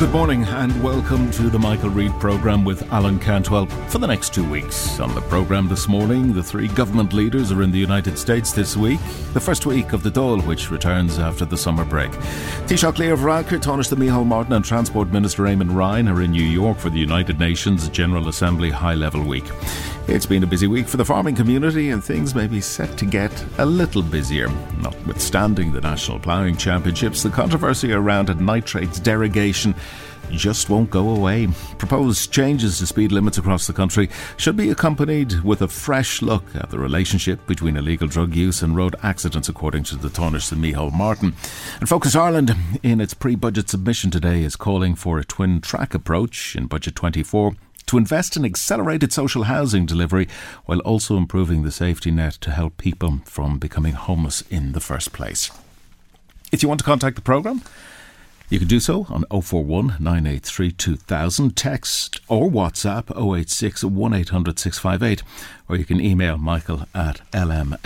Good morning and welcome to the Michael Reade programme with Alan Cantwell for the next two weeks. On the programme this morning, the three government leaders are in the United States this week, the first week of the Dáil, which returns after the summer break. Taoiseach Leo Varadkar, Tánaiste Micheál Martin, and Transport Minister Eamon Ryan are in New York for the United Nations General Assembly High Level Week. It's been a busy week for the farming community, and things may be set to get a little busier. Notwithstanding the National Ploughing Championships, the controversy around a nitrates derogation just won't go away. Proposed changes to speed limits across the country should be accompanied with a fresh look at the relationship between illegal drug use and road accidents, according to the Tánaiste Micheál Martin. And Focus Ireland, in its pre budget submission today, is calling for a twin track approach in Budget 24 to invest in accelerated social housing delivery while also improving the safety net to help people from becoming homeless in the first place. If you want to contact the programme, you can do so on 041 983 2000, text or WhatsApp 086 1800 658, or you can email michael at lmfm.ie.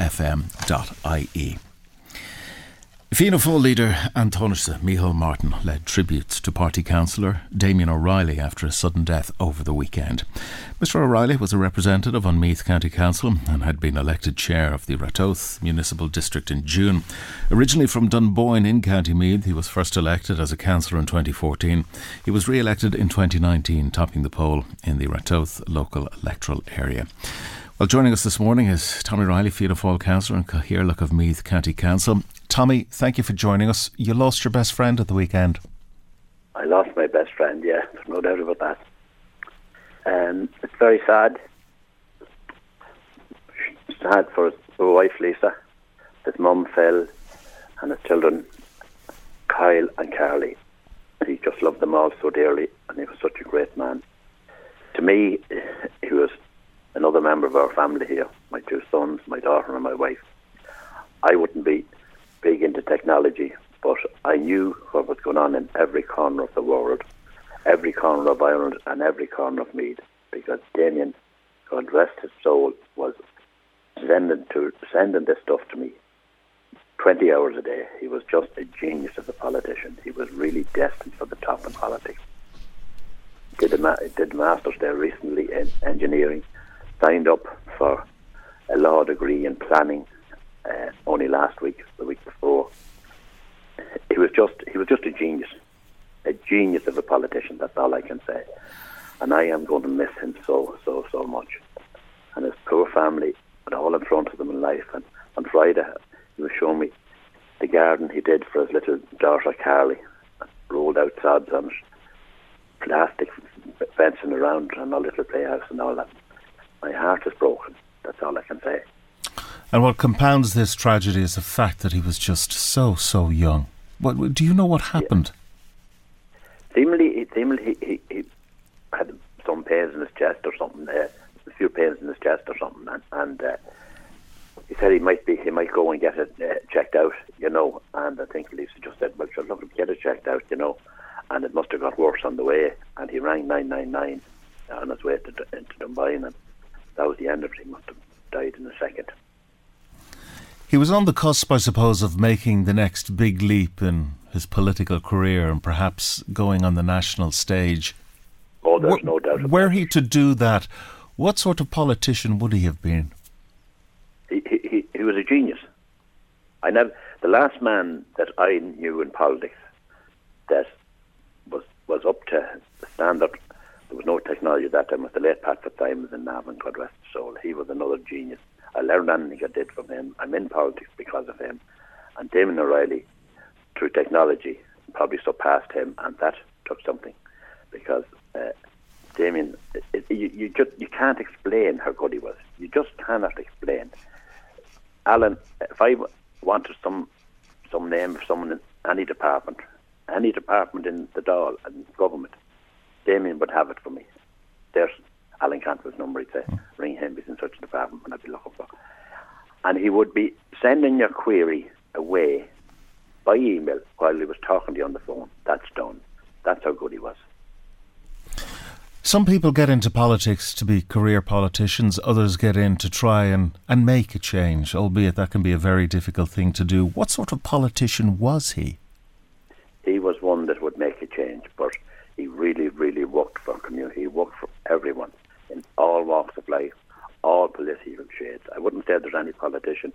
Fianna Fáil leader An Tánaiste Micheál Martin led tributes to party councillor Damien O'Reilly after a sudden death over the weekend. Mr O'Reilly was a representative on Meath County Council and had been elected chair of the Ratoath Municipal District in June. Originally from Dunboyne in County Meath, he was first elected as a councillor in 2014. He was re-elected in 2019, topping the poll in the Ratoath local electoral area. Well, joining us this morning is Tommy Reilly, Fianna Fáil councillor and Cathaoirleach of Meath County Council. Tommy, thank you for joining us. You lost your best friend at the weekend. I lost my best friend, yeah, no doubt about that. Um, it's very sad. Sad for his wife, Lisa. His mum, Phil, and his children, Kyle and Carly. He just loved them all so dearly, and he was such a great man. To me, he was another member of our family here. My two sons, my daughter, and my wife. I wouldn't be big into technology, but I knew what was going on in every corner of the world, every corner of Ireland, and every corner of Meath, because Damien, God rest his soul, was sending to sending this stuff to me. 20 hours a day. He was just a genius as a politician. He was really destined for the top in politics. Did a ma- did masters there recently in engineering signed up for a law degree in planning uh, only last week, the week before. He was just he was just a genius, a genius of a politician. That's all I can say. And I am going to miss him so so so much. And his poor family, with all in front of them in life. And on Friday, he was showing me the garden he did for his little daughter Carly. Rolled out sods it, plastic fencing around, and a little playhouse and all that my heart is broken. That's all I can say. And what compounds this tragedy is the fact that he was just so, so young. What do you know what happened? Yeah. Seemingly, seemingly he, he, he, had some pains in his chest or something. Uh, a few pains in his chest or something, and, and uh, he said he might be he might go and get it uh, checked out, you know. And I think Lisa just said, "Well, sure, love to get it checked out, you know, and it must have got worse on the way. And he rang 999 on his way to, into Dunboyne, and that was the end of it. He must have died in a second. He was on the cusp, I suppose, of making the next big leap in his political career and perhaps going on the national stage. Oh, there's no doubt. Were he to do that, what sort of politician would he have been? He, he, he was a genius. I never, the last man that I knew in politics that was was up to the standard. There was no technology at that time. It was the late Pat Fitzsimons in Navan, God rest his soul. He was another genius. I learned anything I did from him. I'm in politics because of him. And Damien O'Reilly, through technology, probably surpassed him, and that took something because uh, Damien, it, it, you, you just you can't explain how good he was. You just cannot explain. Alan, if I wanted some some name of someone in any department, any department in the Dáil and government, Damien would have it for me. There's Alan Cantwell's number. He'd say, ring him. He's in such a department, and I'd be looking for. And he would be sending your query away by email while he was talking to you on the phone. That's done. That's how good he was. Some people get into politics to be career politicians, others get in to try and, and make a change, albeit that can be a very difficult thing to do. What sort of politician was he? He was one that would make a change, but he really, really worked for community. He worked for everyone in all walks of life, all political shades. I wouldn't say there's any politician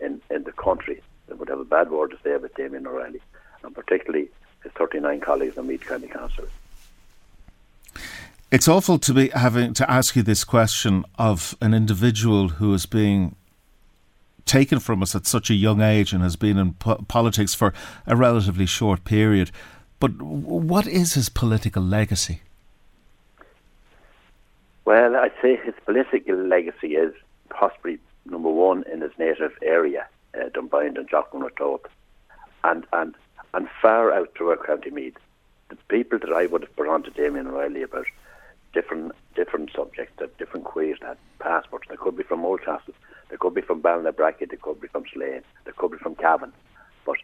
in, in the country that would have a bad word to say about Damien O'Reilly, and particularly his 39 colleagues on Meath County Council. It's awful to be having to ask you this question of an individual who is being taken from us at such a young age and has been in po- politics for a relatively short period. But what is his political legacy? Well, I'd say his political legacy is possibly number one in his native area, uh, Dunboyne and Jocelyn and and and far out throughout County Meath. The people that I would have brought on to Damien O'Reilly about different different subjects, that different queries that passports. They could be from Oldcastle, they could be from Ballinabrackey, they could be from Slane, they could be from Cavan. But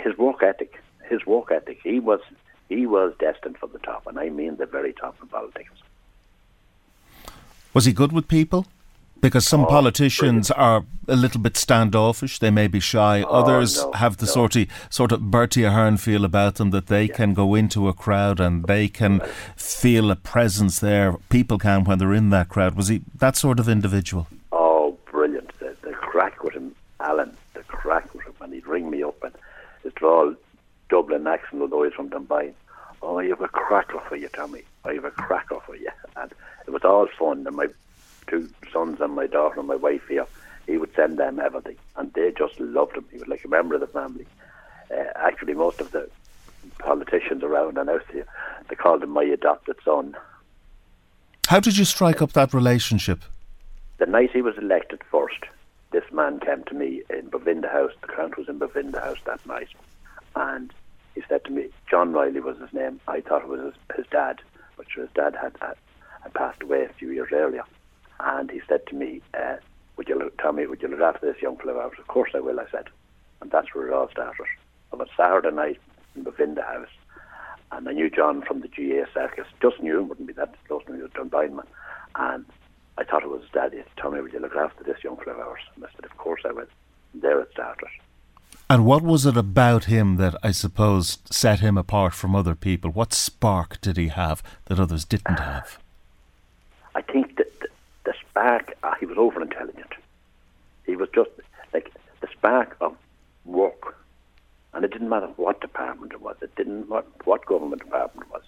his work ethic, his work ethic, he was he was destined for the top, and I mean the very top of politics. Was he good with people? Because some oh, politicians brilliant. are a little bit standoffish, they may be shy. Oh, Others no, have the no. sort of sort of Bertie Ahern feel about them that they yeah. can go into a crowd and they can right. feel a presence there. People can when they're in that crowd. Was he that sort of individual? Oh, brilliant! The, the crack with him, Alan. The crack with him, and he'd ring me up and it's all Dublin accent, although he's from Dunboyne. Oh, you have a cracker for you, Tommy. I have a cracker for you, and it was all fun. And my two sons and my daughter and my wife here, he would send them everything, and they just loved him. He was like a member of the family. Uh, actually, most of the politicians around and out here, they called him my adopted son. How did you strike up that relationship? The night he was elected first, this man came to me in Buvinda House. The count was in Buvinda House that night, and he said to me, John Riley was his name. I thought it was his, his dad, but his dad had, had, passed away a few years earlier and he said to me, uh, "Would you look, tell me? Would you look after this young fellow?" I was, "Of course I will," I said, and that's where it all started. On a Saturday night in Buvinda House, and I knew John from the GA circus. Just knew him, wouldn't be that close to me. He was Dunboyne and I thought it was his daddy. Tell me, would you look after this young fellow ours? And I said, "Of course I will." And there it started. And what was it about him that I suppose set him apart from other people? What spark did he have that others didn't have? I think that the spark, uh, he was over intelligent. He was just like the spark of work. And it didn't matter what department it was, it didn't what, what government department it was.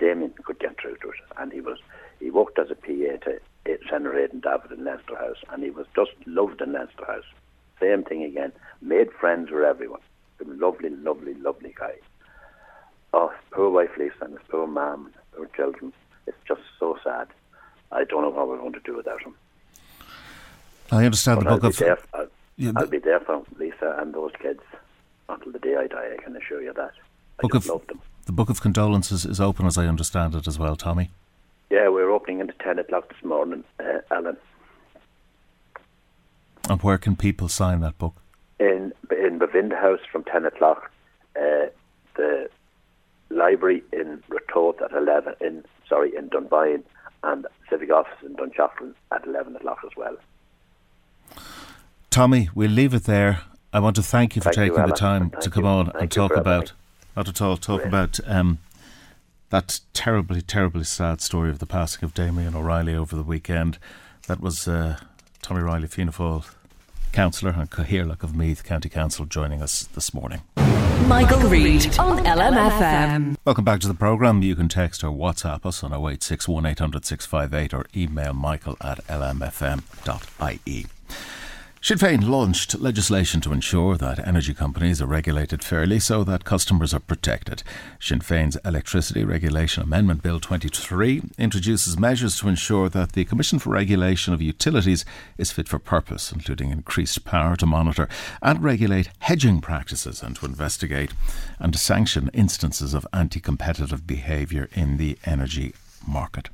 Damien could get through to it. And he was he worked as a PA to Senator Aidan Davitt in Leinster House and he was just loved in Leinster House. Same thing again. Made friends with everyone. A lovely, lovely, lovely guy. Oh, poor wife Lisa and his poor mum, poor children. It's just so sad. I don't know what we're going to do without him. I understand but the book I'll of. There, I'll, yeah, I'll, be there for Lisa and those kids until the day I die. I can assure you that. I book of, love them. The book of condolences is open, as I understand it, as well, Tommy. Yeah, we're opening at ten o'clock this morning, uh, Alan. And where can people sign that book? In in Buvinda House from ten o'clock. Uh, the library in Ratoath at 11, in, sorry, in Dunboyne, and Civic Office in Dunshaughlin at 11 o'clock as well. Tommy, we'll leave it there. I want to thank you for Thank taking you, the time to come you. on Thank and talk about, not at all, talk Great. about um, that terribly, terribly sad story of the passing of Damien O'Reilly over the weekend. That was uh, Tommy Reilly, Fianna Fáil councillor and Cathaoirleach of Meath County Council joining us this morning. Michael Reade on LMFM. Welcome back to the programme. You can text or WhatsApp us on 0861 800 658 or email michael at lmfm.ie. Sinn Féin launched legislation to ensure that energy companies are regulated fairly so that customers are protected. Sinn Féin's Electricity Regulation Amendment Bill 23 introduces measures to ensure that the Commission for Regulation of Utilities is fit for purpose, including increased power to monitor and regulate hedging practices and to investigate and to sanction instances of anti competitive behaviour in the energy market.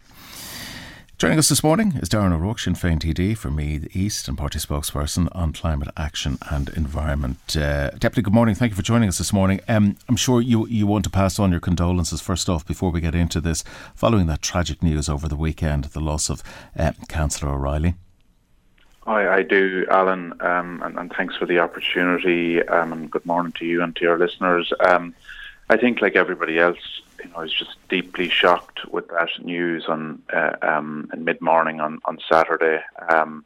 Joining us this morning is Darren O'Rourke, Sinn Féin TD for Meath East and party spokesperson on climate action and environment. Uh, Deputy, good morning. Thank you for joining us this morning. Um, I'm sure you, you want to pass on your condolences first off before we get into this, following that tragic news over the weekend, the loss of uh, Councillor O'Reilly. I, I do, Alan, um, and, and thanks for the opportunity. Um, and good morning to you and to your listeners. Um, I think, like everybody else, you know, I was just deeply shocked with that news on uh, um, in mid morning on on Saturday. Um,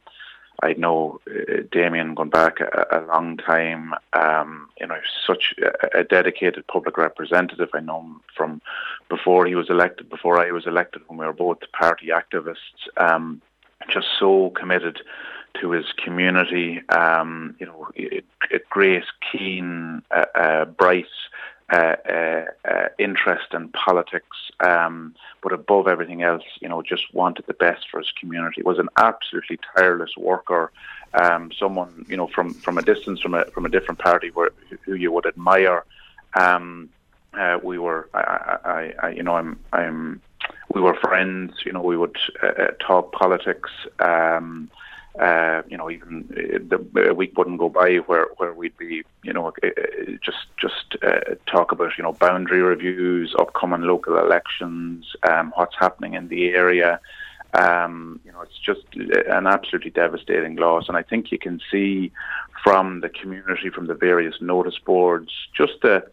I know uh, Damien going back a, a long time. Um, you know, such a, a dedicated public representative. I know him from before he was elected, before I was elected, when we were both party activists. Um, just so committed to his community. Um, you know, a, a great, keen, uh, uh, bright uh, uh, uh, interest in politics, um, but above everything else, you know, just wanted the best for his community. Was an absolutely tireless worker. Um, someone, you know, from, from a distance from a from a different party, where who you would admire. Um, uh, we were, I, I, I, you know, I'm, I'm, we were friends. You know, we would uh, talk politics. Um, uh, you know, even uh, the a week wouldn't go by where, where we'd be, you know, uh, just just uh, talk about you know boundary reviews, upcoming local elections, um, what's happening in the area. Um, you know, it's just an absolutely devastating loss, and I think you can see from the community, from the various notice boards, just the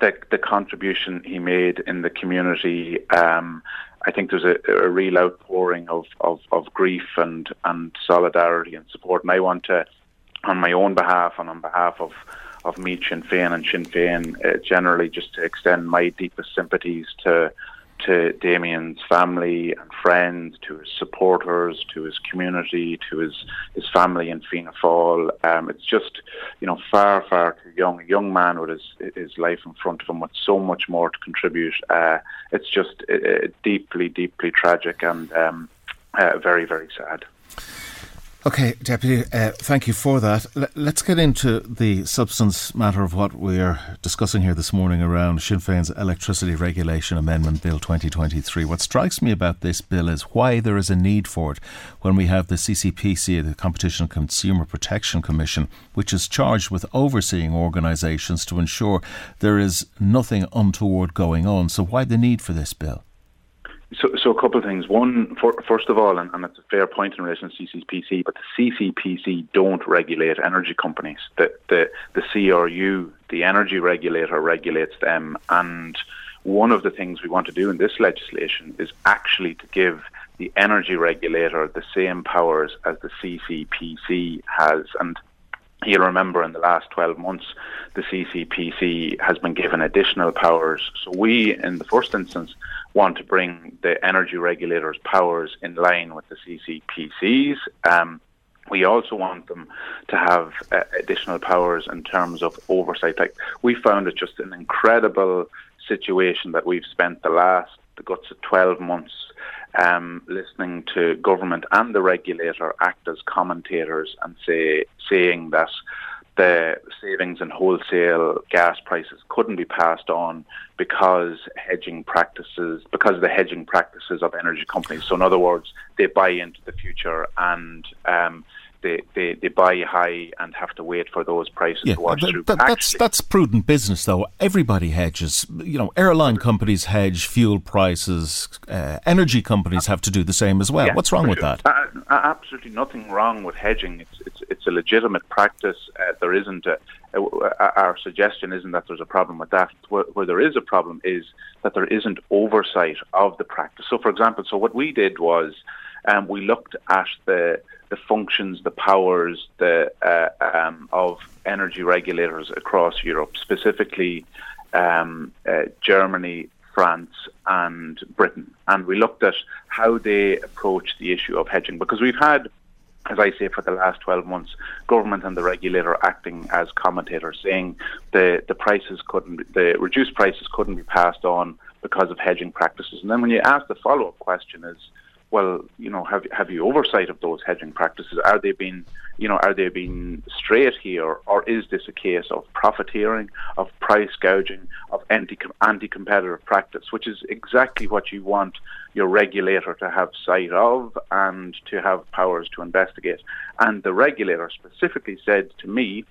the, the contribution he made in the community. Um, I think there's a, a real outpouring of, of, of grief and, and solidarity and support. And I want to, on my own behalf and on behalf of, of Meath Sinn Féin and Sinn Féin uh, generally, just to extend my deepest sympathies to to Damien's family and friends, to his supporters, to his community, to his, his family in Fianna Fáil. Um, it's just, you know, far, far too young. A young man with his, his life in front of him with so much more to contribute. Uh, it's just uh, deeply, deeply tragic and um, uh, very, very sad. Okay, Deputy, uh, thank you for that. L- let's get into the substance matter of what we are discussing here this morning around Sinn Féin's Electricity Regulation Amendment Bill 2023. What strikes me about this bill is why there is a need for it when we have the CCPC, the Competition and Consumer Protection Commission, which is charged with overseeing organisations to ensure there is nothing untoward going on. So, why the need for this bill? So, so a couple of things. One, for, first of all, and, and it's a fair point in relation to CCPC, but the CCPC don't regulate energy companies. The, the, the CRU, the energy regulator, regulates them. And one of the things we want to do in this legislation is actually to give the energy regulator the same powers as the CCPC has. And You'll remember in the last 12 months, the CCPC has been given additional powers. So we, in the first instance, want to bring the energy regulators' powers in line with the CCPC's. Um, we also want them to have uh, additional powers in terms of oversight. Like we found it just an incredible situation that we've spent the last the guts of 12 months um, listening to government and the regulator act as commentators and say saying that the savings in wholesale gas prices couldn't be passed on because hedging practices because of the hedging practices of energy companies. So in other words, they buy into the future and um, they, they, they buy high and have to wait for those prices yeah, to wash th- through. th- But that's that's prudent business, though. Everybody hedges. You know, airline companies hedge fuel prices. Uh, energy companies have to do the same as well. Yeah, What's wrong with sure. that? Uh, uh, absolutely nothing wrong with hedging. It's it's, it's a legitimate practice. Uh, there isn't a, uh, our suggestion isn't that there's a problem with that. Where, where there is a problem is that there isn't oversight of the practice. So, for example, so what we did was um, we looked at the the functions, the powers, the uh, um, of energy regulators across Europe, specifically um, uh, Germany, France, and Britain, and we looked at how they approach the issue of hedging because we've had as I say, for the last 12 months, government and the regulator acting as commentators, saying the, the prices couldn't, the reduced prices couldn't be passed on because of hedging practices. And then when you ask the follow-up question is, well, you know, have have you oversight of those hedging practices? Are they being, you know, are they being straight here, or is this a case of profiteering, of price gouging, of anti anti-competitive practice, which is exactly what you want your regulator to have sight of and to have powers to investigate. And the regulator specifically said to me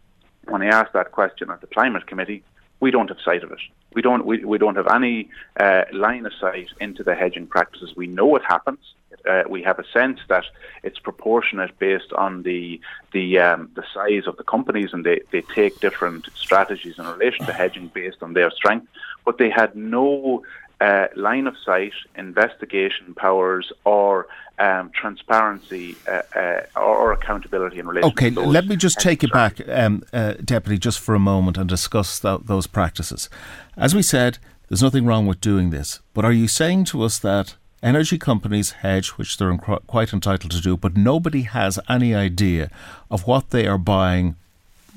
when I asked that question at the climate committee, we don't have sight of it. We don't. We, we don't have any uh, line of sight into the hedging practices. We know it happens. Uh, we have a sense that it's proportionate based on the the um, the size of the companies, and they, they take different strategies in relation to hedging based on their strength. But they had no uh, line of sight, investigation powers, or um, transparency uh, uh, or, accountability in relation. Okay, let me just take you strategies. back, um, uh, Deputy, just for a moment and discuss tho- those practices. As we said, there's nothing wrong with doing this, but are you saying to us that energy companies hedge, which they're inc- quite entitled to do, but nobody has any idea of what they are buying,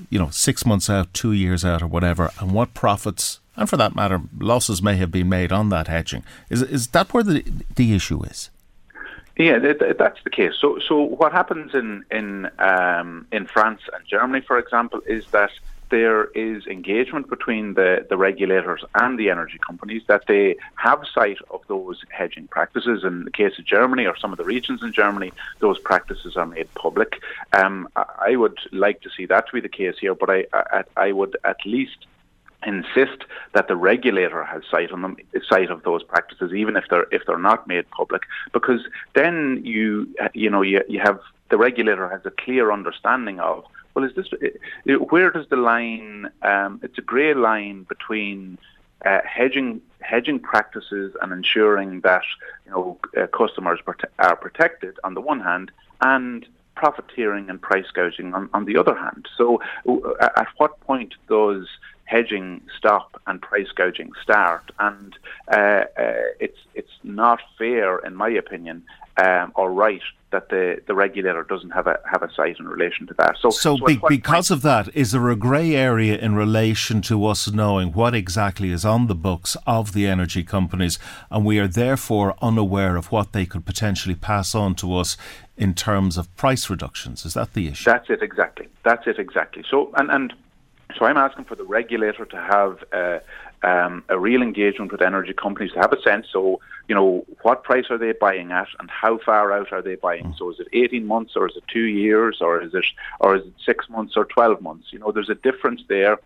you know, six months out, two years out, or whatever, and what profits, and for that matter, losses may have been made on that hedging? Is is that where the the issue is? Yeah, that, that- that's the case. So, so what happens in in um, in France and Germany, for example, is that there is engagement between the, the regulators and the energy companies that they have sight of those hedging practices. In the case of Germany or some of the regions in Germany, those practices are made public. Um, I I would like to see that to be the case here, but I, I, I would at least insist that the regulator has sight on them, sight of those practices, even if they're if they're not made public, because then you you know you, you have the regulator has a clear understanding of well, is this where does the line? Um, it's a grey line between uh, hedging hedging practices and ensuring that you know uh, customers are protected on the one hand, and profiteering and price gouging on, on the other hand. So, at what point does hedging stop and price gouging start? And uh, uh, it's it's not fair, in my opinion, um, or right that the, the regulator doesn't have a have a sight in relation to that. So, So, at be, because of that, is there a grey area in relation to us knowing what exactly is on the books of the energy companies, and we are therefore unaware of what they could potentially pass on to us in terms of price reductions? Is that the issue? That's it exactly. That's it exactly. So and and so I'm asking for the regulator to have uh, um, a real engagement with energy companies to have a sense. So you know what price are they buying at, and how far out are they buying? So is it 18 months, or is it two years, or is it or is it six months or 12 months? You know, there's a difference there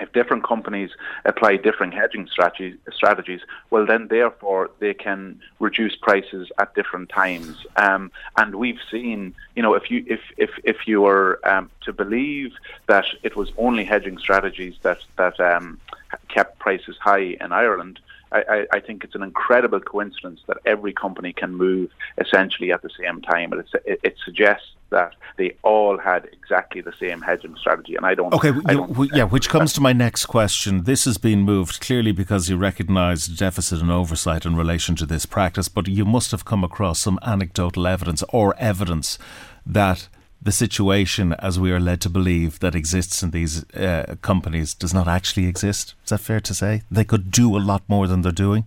if different companies apply different hedging strategies, well, then therefore they can reduce prices at different times. Um, and we've seen, you know, if you if if if you were um, to believe that it was only hedging strategies that that um, kept prices high in Ireland. I, I, I think it's an incredible coincidence that every company can move essentially at the same time. It, it, it suggests that they all had exactly the same hedging strategy, and I don't. Okay, I don't yeah, which comes to my next question. This has been moved clearly because you recognise deficit and oversight in relation to this practice, but you must have come across some anecdotal evidence or evidence that the situation, as we are led to believe, that exists in these uh, companies does not actually exist. Is that fair to say? They could do a lot more than they're doing.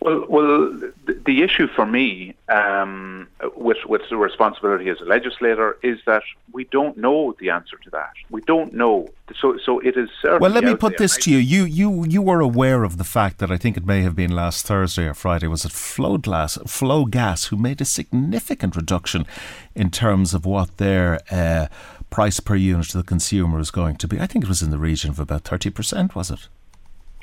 Well, well, the, issue for me um, with, with the responsibility as a legislator is that we don't know the answer to that. We don't know. So, so it is certainly. Well, let me put this to you. You, you, you were aware of the fact that I think it may have been last Thursday or Friday. Was it Flogas, Flow Gas, who made a significant reduction in terms of what their uh, price per unit to the consumer is going to be? I think it was in the region of about thirty percent. Was it?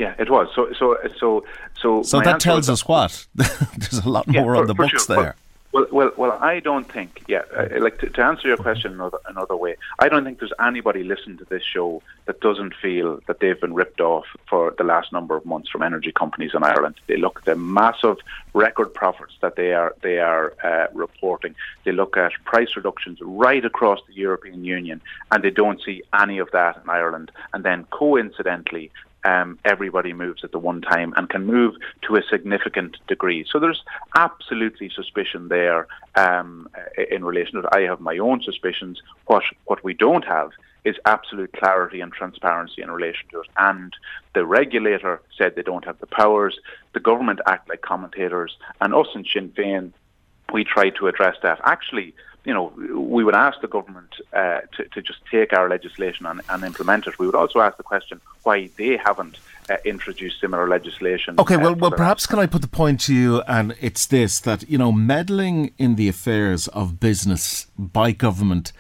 Yeah, it was. So, so, so, so. So that tells us what? There's a lot yeah, more for, on the books sure. there. Well, well, well. I don't think. Yeah, uh, like to, to, answer your question another another way. I don't think there's anybody listening to this show that doesn't feel that they've been ripped off for the last number of months from energy companies in Ireland. They look at the massive record profits that they are they are uh, reporting. They look at price reductions right across the European Union, and they don't see any of that in Ireland. And then coincidentally, um, everybody moves at the one time and can move to a significant degree. So there's absolutely suspicion there um, in relation to it. I have my own suspicions. What what we don't have is absolute clarity and transparency in relation to it. And the regulator said they don't have the powers. The government act like commentators, and us in Sinn Féin, we try to address that. Actually, you know, we would ask the government uh, to, to just take our legislation and, and, implement it. We would also ask the question why they haven't uh, introduced similar legislation. Okay, well, uh, well, perhaps can I put the point to you, and it's this that you know, meddling in the affairs of business by government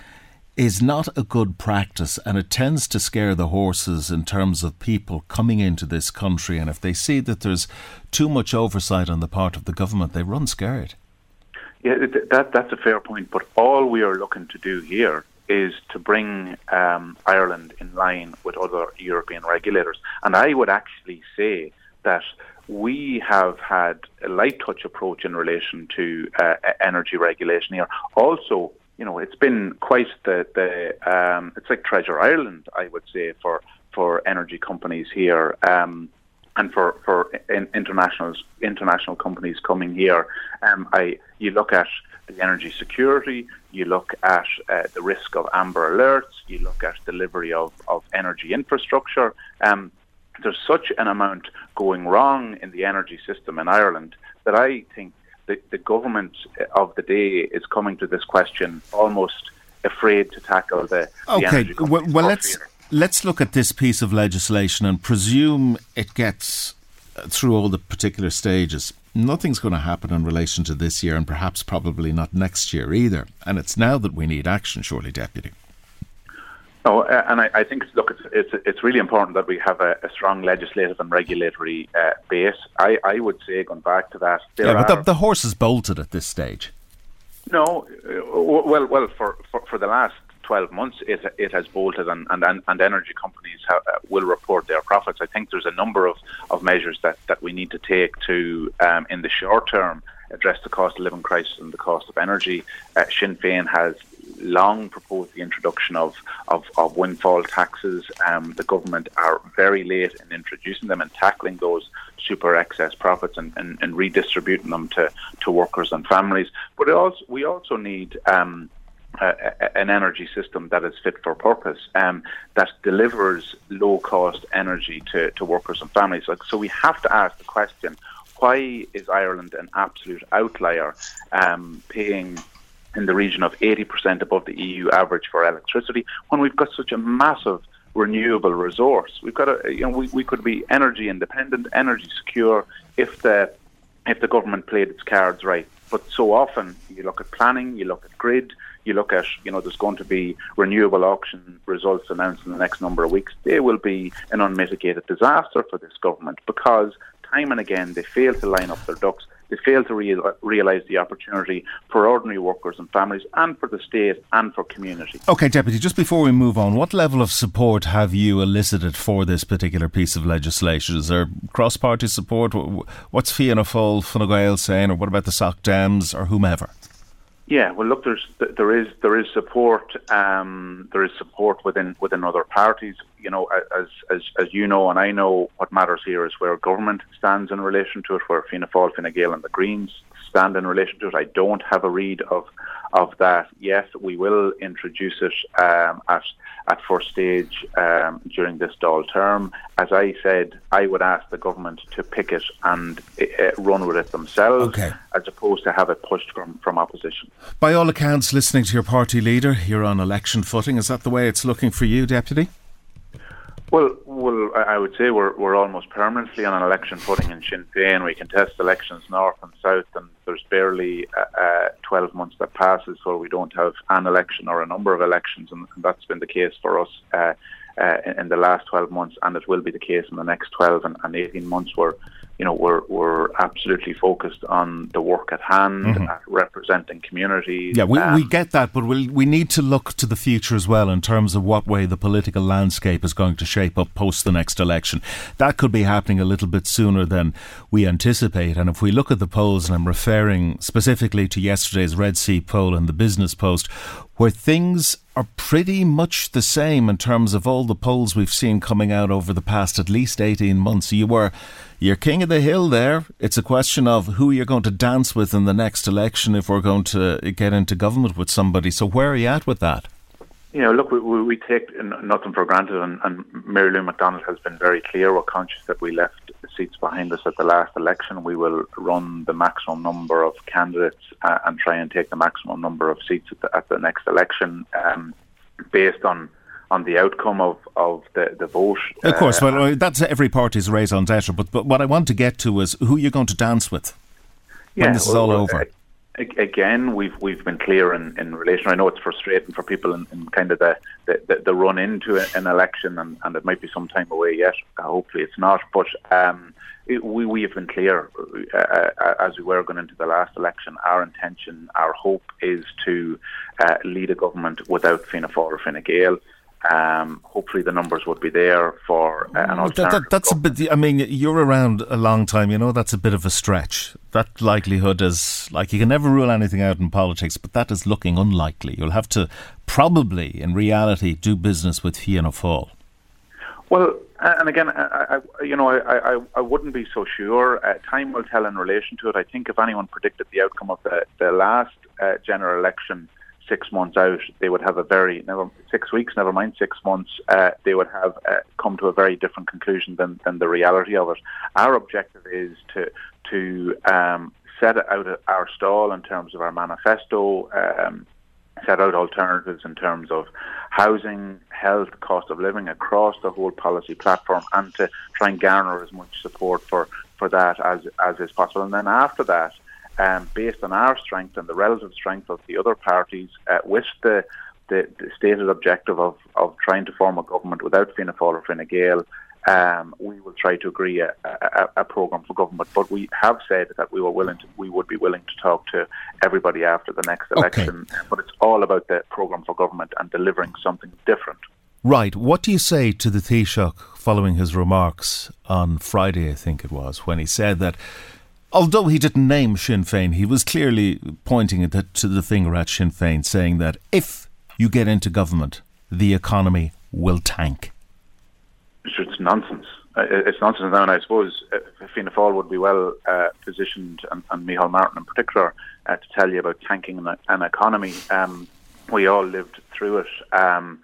is not a good practice, and it tends to scare the horses in terms of people coming into this country. And if they see that there's too much oversight on the part of the government, they run scared. Yeah, that that's a fair point. But all we are looking to do here is to bring um, Ireland in line with other European regulators. And I would actually say that we have had a light touch approach in relation to uh, energy regulation here. Also, you know, it's been quite the the um, it's like Treasure Ireland, I would say, for for energy companies here. Um, and for for in, international international companies coming here, um, I you look at the energy security, you look at uh, the risk of amber alerts, you look at delivery of, of energy infrastructure. Um, there's such an amount going wrong in the energy system in Ireland that I think the, the government of the day is coming to this question almost afraid to tackle the, okay. the energy well, well let's let's look at this piece of legislation and presume it gets uh, through all the particular stages. Nothing's going to happen in relation to this year, and perhaps probably not next year either. And it's now that we need action, surely, Deputy. Oh, uh, and I, I, think look, it's, it's, it's really important that we have a, a strong legislative and regulatory uh, base. I, I would say, going back to that, yeah, but the, the horse is bolted at this stage. No, uh, well, well, for, for, for the last 12 months, it, it has bolted and, and, and energy companies uh, will report their profits. I think there's a number of, of measures that, that we need to take to, um, in the short term, address the cost of living crisis and the cost of energy. Uh, Sinn Féin has long proposed the introduction of, of, of windfall taxes. Um, the government are very late in introducing them and tackling those super excess profits and, and, and redistributing them to, to workers and families. But also, we also need um, an energy system that is fit for purpose, um, that delivers low cost energy to, to workers and families. Like, so we have to ask the question why is Ireland an absolute outlier um, paying in the region of 80% above the EU average for electricity when we've got such a massive renewable resource? We've got a, you know, we, we could be energy independent, energy secure if the if the government played its cards right. But so often you look at planning, you look at grid, you look at, you know, there's going to be renewable auction results announced in the next number of weeks. They will be an unmitigated disaster for this government because time and again they fail to line up their ducks. They fail to real, realise the opportunity for ordinary workers and families and for the state and for community. Okay, Deputy, just before we move on, what level of support have you elicited for this particular piece of legislation? Is there cross party support? What's Fianna Fáil, Fine Gael saying, or what about the Soc Dems or whomever? Yeah, well, look, there's there is there is support um, there is support within within other parties. You know, as, as as you know and I know, what matters here is where government stands in relation to it, where Fianna Fáil, Fine Gael, and the Greens stand in relation to it. I don't have a read of of that. Yes, we will introduce it um, at at first stage um, during this Dáil term. As I said, I would ask the government to pick it and uh, run with it themselves, okay. as opposed to have it pushed from from opposition. By all accounts, listening to your party leader, you're on election footing. Is that the way it's looking for you, deputy? Well, well, I would say we're we're almost permanently on an election footing in Sinn Féin. We contest elections north and south, and there's barely uh, uh, 12 months that passes where we don't have an election or a number of elections, and, that's been the case for us uh, uh, in, in, the last 12 months, and it will be the case in the next 12 and, and 18 months where you know, we're we're absolutely focused on the work at hand, mm-hmm. at representing communities. Yeah, we, um, we get that, but we we need to look to the future as well in terms of what way the political landscape is going to shape up post the next election. That could be happening a little bit sooner than we anticipate. And if we look at the polls, and I'm referring specifically to yesterday's Red C poll and the Business Post, where things are pretty much the same in terms of all the polls we've seen coming out over the past at least 18 months. You were you're king of the hill there. It's a question of who you're going to dance with in the next election if we're going to get into government with somebody. So where are you at with that? You know, look, we, we take nothing for granted, and, and Mary Lou McDonald has been very clear. We're conscious that we left seats behind us at the last election. We will run the maximum number of candidates uh, and try and take the maximum number of seats at the, at the next election um, based on on the outcome of, of the, the vote. Of course, uh, well, that's every party's raison d'etre, but, but what I want to get to is who you're going to dance with yeah, when this is all over. Again, we've we've been clear in, in relation. I know it's frustrating for people in, in kind of the, the, the, run into an election, and, and it might be some time away yet. Uh, hopefully, it's not. But um, it, we we have been clear uh, uh, as we were going into the last election. Our intention, our hope, is to uh, lead a government without Fianna Fáil or Fine Gael. Um, hopefully, the numbers would be there for uh, an alternative. That, that, that's a bit. I mean, you're around a long time. You know, that's a bit of a stretch. That likelihood is like you can never rule anything out in politics, but that is looking unlikely. You'll have to probably, in reality, do business with Fianna Fáil. Well, and again, I, I, you know, I, I, I wouldn't be so sure. Uh, time will tell in relation to it. I think if anyone predicted the outcome of the, the last uh, general election six months out, they would have a very never six weeks, never mind six months. Uh, they would have uh, come to a very different conclusion than, than the reality of it. Our objective is to to um, set out our stall in terms of our manifesto. Um, set out alternatives in terms of housing, health, cost of living across the whole policy platform, and to try and garner as much support for, for that as as is possible. And then after that, um, based on our strength and the relative strength of the other parties, uh, with the, the, the, stated objective of, of trying to form a government without Fianna Fáil or Fine Gael, um, we will try to agree a, a, a, program for government. But we have said that we were willing to, we would be willing to talk to everybody after the next election. Okay. But it's all about the program for government and delivering something different. Right. What do you say to the Taoiseach following his remarks on Friday? I think it was when he said that although he didn't name Sinn Féin, he was clearly pointing to the finger at Sinn Féin, saying that if you get into government, the economy will tank. It's nonsense. It's nonsense now, and I suppose uh, Fianna Fáil would be well uh, positioned, and, and Micheál Martin in particular, uh, to tell you about tanking an, economy. Um, we all lived through it. Um,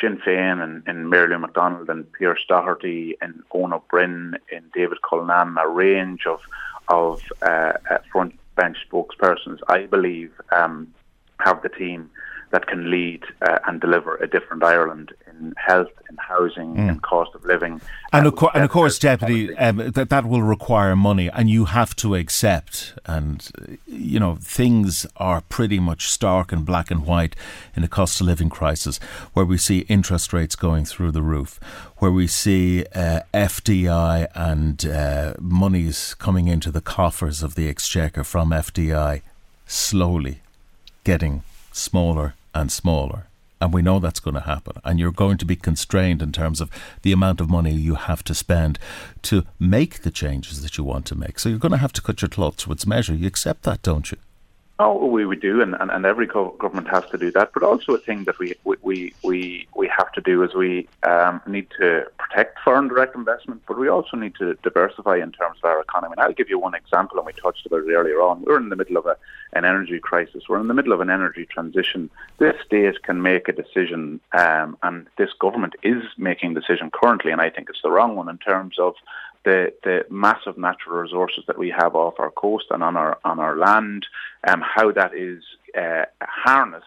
Sinn Féin and, and Mary Lou McDonald and Pearse Doherty and Eoin Ó Broin and David Cullinane, a range of of uh, uh, front bench spokespersons, I believe, um, have the team that can lead uh, and deliver a different Ireland in health, in housing, mm. in cost of living. And, of, co- and of course, Deputy, um, that, that will require money, and you have to accept. And, you know, things are pretty much stark and black and white in a cost of living crisis where we see interest rates going through the roof, where we see uh, FDI and uh, monies coming into the coffers of the exchequer from FDI slowly getting smaller and smaller. And we know that's going to happen. And you're going to be constrained in terms of the amount of money you have to spend to make the changes that you want to make. So you're going to have to cut your cloth to its measure. You accept that, don't you? No, we, we do, and, and, and every government has to do that. But also a thing that we we, we, we have to do is we um, need to protect foreign direct investment, but we also need to diversify in terms of our economy. And I'll give you one example, and we touched about it earlier on. We're in the middle of a, an energy crisis. We're in the middle of an energy transition. This state can make a decision, um, and this government is making a decision currently, and I think it's the wrong one in terms of the, the massive natural resources that we have off our coast and on our on our land, um, how that is uh, harnessed.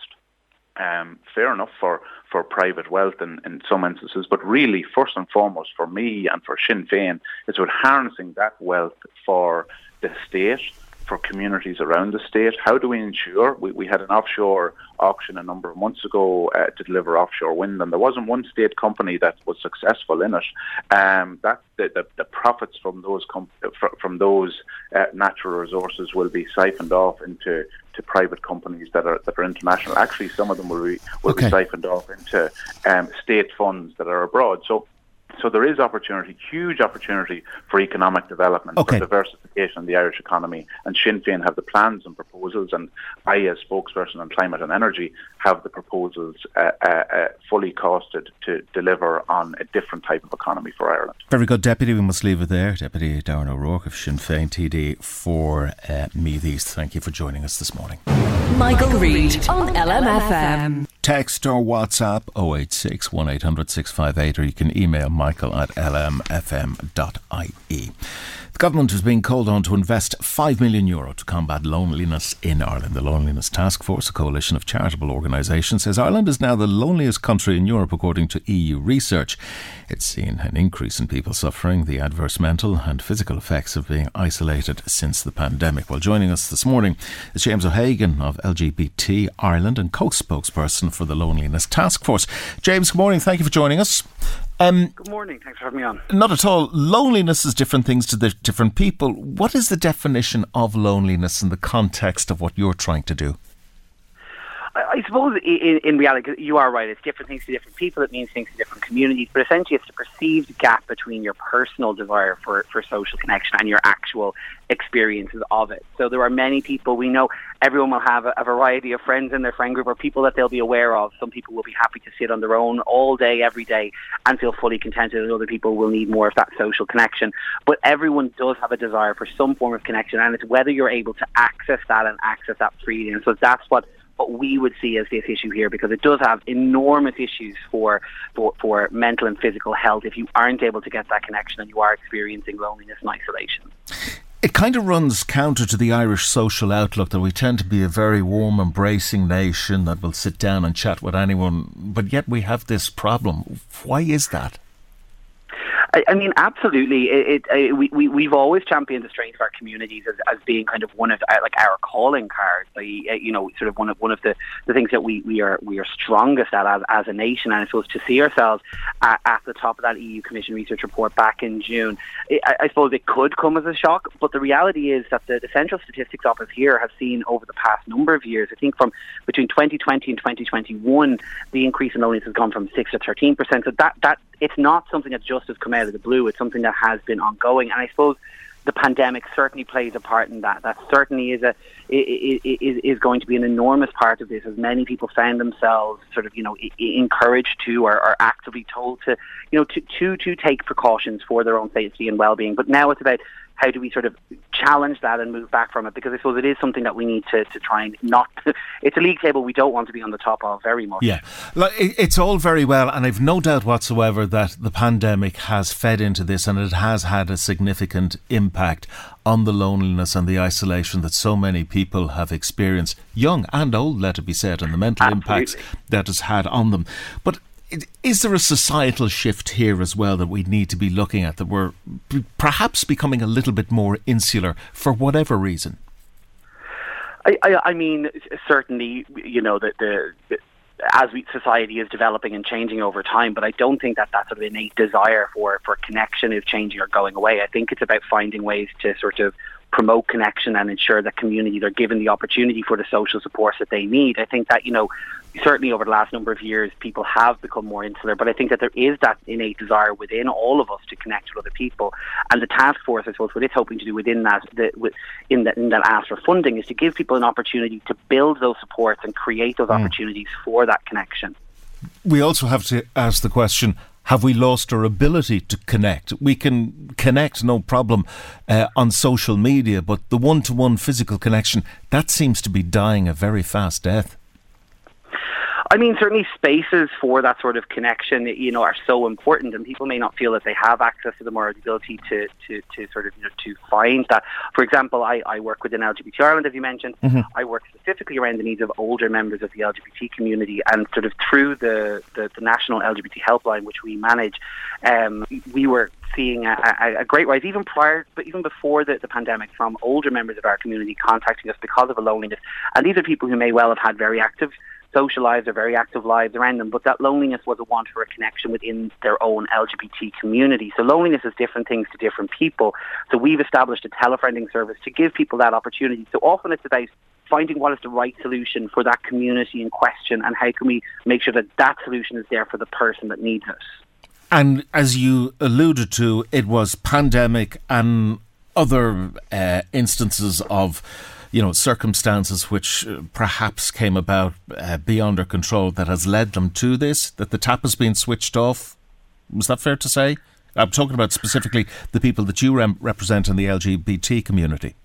Um, fair enough for, for private wealth in, in some instances, but really, first and foremost, for me and for Sinn Féin, is about harnessing that wealth for the state for communities around the state? How do we ensure? We, we had an offshore auction a number of months ago uh, to deliver offshore wind, and there wasn't one state company that was successful in it. Um, that the, the, the, profits from those com- from those uh, natural resources will be siphoned off into to private companies that are that are international. Actually, some of them will be will okay. be siphoned off into um, state funds that are abroad. So so there is opportunity, huge opportunity for economic development, okay. for diversification in the Irish economy. And Sinn Féin have the plans and proposals, and I, as spokesperson on climate and energy, have the proposals uh, uh, uh, fully costed to deliver on a different type of economy for Ireland. Very good, Deputy. We must leave it there. Deputy Darren O'Rourke of Sinn Féin TD for uh, Meath East. Thank you for joining us this morning. Michael, Michael Reade on LMFM. Text or WhatsApp 086 1800 658 or you can email michael at lmfm.ie. The government is being called on to invest 5 million euro to combat loneliness in Ireland. The Loneliness Task Force, a coalition of charitable organisations, says Ireland is now the loneliest country in Europe according to EU research. It's seen an increase in people suffering the adverse mental and physical effects of being isolated since the pandemic. Well, joining us this morning is James O'Hagan of LGBT Ireland and co-spokesperson for the Loneliness Task Force. James, good morning. Thank you for joining us. Um, Good morning. Thanks for having me on. Not at all. Loneliness is different things to the different people. What is the definition of loneliness in the context of what you're trying to do? I, suppose in, in reality, you are right. It's different things to different people. It means things to different communities. But essentially, it's the perceived gap between your personal desire for, for social connection and your actual experiences of it. So there are many people we know. Everyone will have a, a variety of friends in their friend group or people that they'll be aware of. Some people will be happy to sit on their own all day, every day, and feel fully contented. And other people will need more of that social connection. But everyone does have a desire for some form of connection, and it's whether you're able to access that and access that freely. And so that's what what we would see as this issue here because it does have enormous issues for, for, for mental and physical health if you aren't able to get that connection and you are experiencing loneliness and isolation. It kind of runs counter to the Irish social outlook that we tend to be a very warm, embracing nation that will sit down and chat with anyone, but yet we have this problem. Why is that? I, I mean, absolutely. It, it, we, we, we've always championed the strength of our communities as, as being kind of one of uh, like our calling cards. Like, you know, sort of one of one of the, the things that we, we are we are strongest at as, as a nation. And I suppose to see ourselves at, at the top of that EU Commission research report back in June, I, I suppose it could come as a shock. But the reality is that the, the Central Statistics Office here have seen over the past number of years, I think from between 2020 and 2021, the increase in loneliness has gone from six to 13 percent. So that that it's not something that just has come out of the blue. It's something that has been ongoing, and I suppose the pandemic certainly plays a part in that. That certainly is a is, is going to be an enormous part of this, as many people found themselves sort of you know encouraged to or, or actively told to you know to to to take precautions for their own safety and well being. But now it's about how do we sort of challenge that and move back from it? Because I suppose it is something that we need to, to try and not. it's a league table we don't want to be on the top of very much. Yeah, it's all very well, and I've no doubt whatsoever that the pandemic has fed into this, and it has had a significant impact on the loneliness and the isolation that so many people have experienced, young and old, let it be said, and the mental Absolutely. impacts that has had on them. But is there a societal shift here as well that we need to be looking at that we're perhaps becoming a little bit more insular for whatever reason? I, I, I mean, certainly, you know, that the, the as we, society is developing and changing over time, but I don't think that that sort of innate desire for, for connection is changing or going away. I think it's about finding ways to sort of promote connection and ensure that communities are given the opportunity for the social supports that they need. I think that, you know, certainly over the last number of years, people have become more insular. But I think that there is that innate desire within all of us to connect with other people. And the task force, I suppose, what it's hoping to do within that, the, in, that in that ask for funding, is to give people an opportunity to build those supports and create those mm. opportunities for that connection. We also have to ask the question have we lost our ability to connect? We can connect, no problem, uh, on social media, but the one to one physical connection, that seems to be dying a very fast death. I mean, certainly spaces for that sort of connection, you know, are so important, and people may not feel that they have access to them or the ability to, to, to sort of, you know, to find that. For example, I, I work within LGBT Ireland, as you mentioned. Mm-hmm. I work specifically around the needs of older members of the LGBT community, and sort of through the, the, the national LGBT helpline, which we manage, um, we were seeing a, a, a, great rise, even prior, but even before the, the pandemic, from older members of our community contacting us because of a loneliness. And these are people who may well have had very active social lives or very active lives around them, but that loneliness was a want for a connection within their own LGBT community. So loneliness is different things to different people. So we've established a telefriending service to give people that opportunity. So often it's about finding what is the right solution for that community in question and how can we make sure that that solution is there for the person that needs it. And as you alluded to, it was pandemic and other uh, instances of you know, circumstances which uh, perhaps came about uh, beyond their control that has led them to this, that the tap has been switched off. Was that fair to say? I'm talking about specifically the people that you rem- represent in the LGBT community.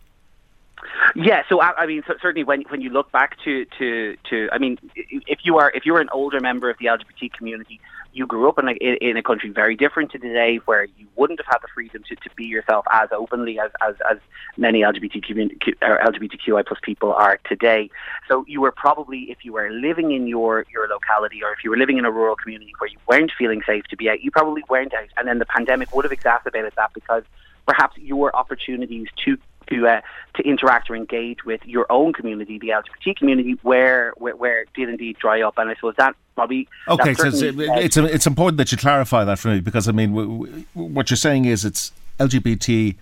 Yeah, so I, I mean, so certainly when when you look back to, to to, I mean, if you are if you're an older member of the LGBT community, you grew up in a, in a country very different to today where you wouldn't have had the freedom to, to be yourself as openly as, as, as many LGBTQ, or LGBTQI plus people are today. So you were probably, if you were living in your, your locality or if you were living in a rural community where you weren't feeling safe to be out, you probably weren't out. And then the pandemic would have exacerbated that because perhaps your opportunities to to uh, to interact or engage with your own community, the LGBT community, where where, where it did indeed dry up. And I suppose that probably okay. So it's it's, it's important that you clarify that for me because I mean, w- w- what you're saying is it's LGBT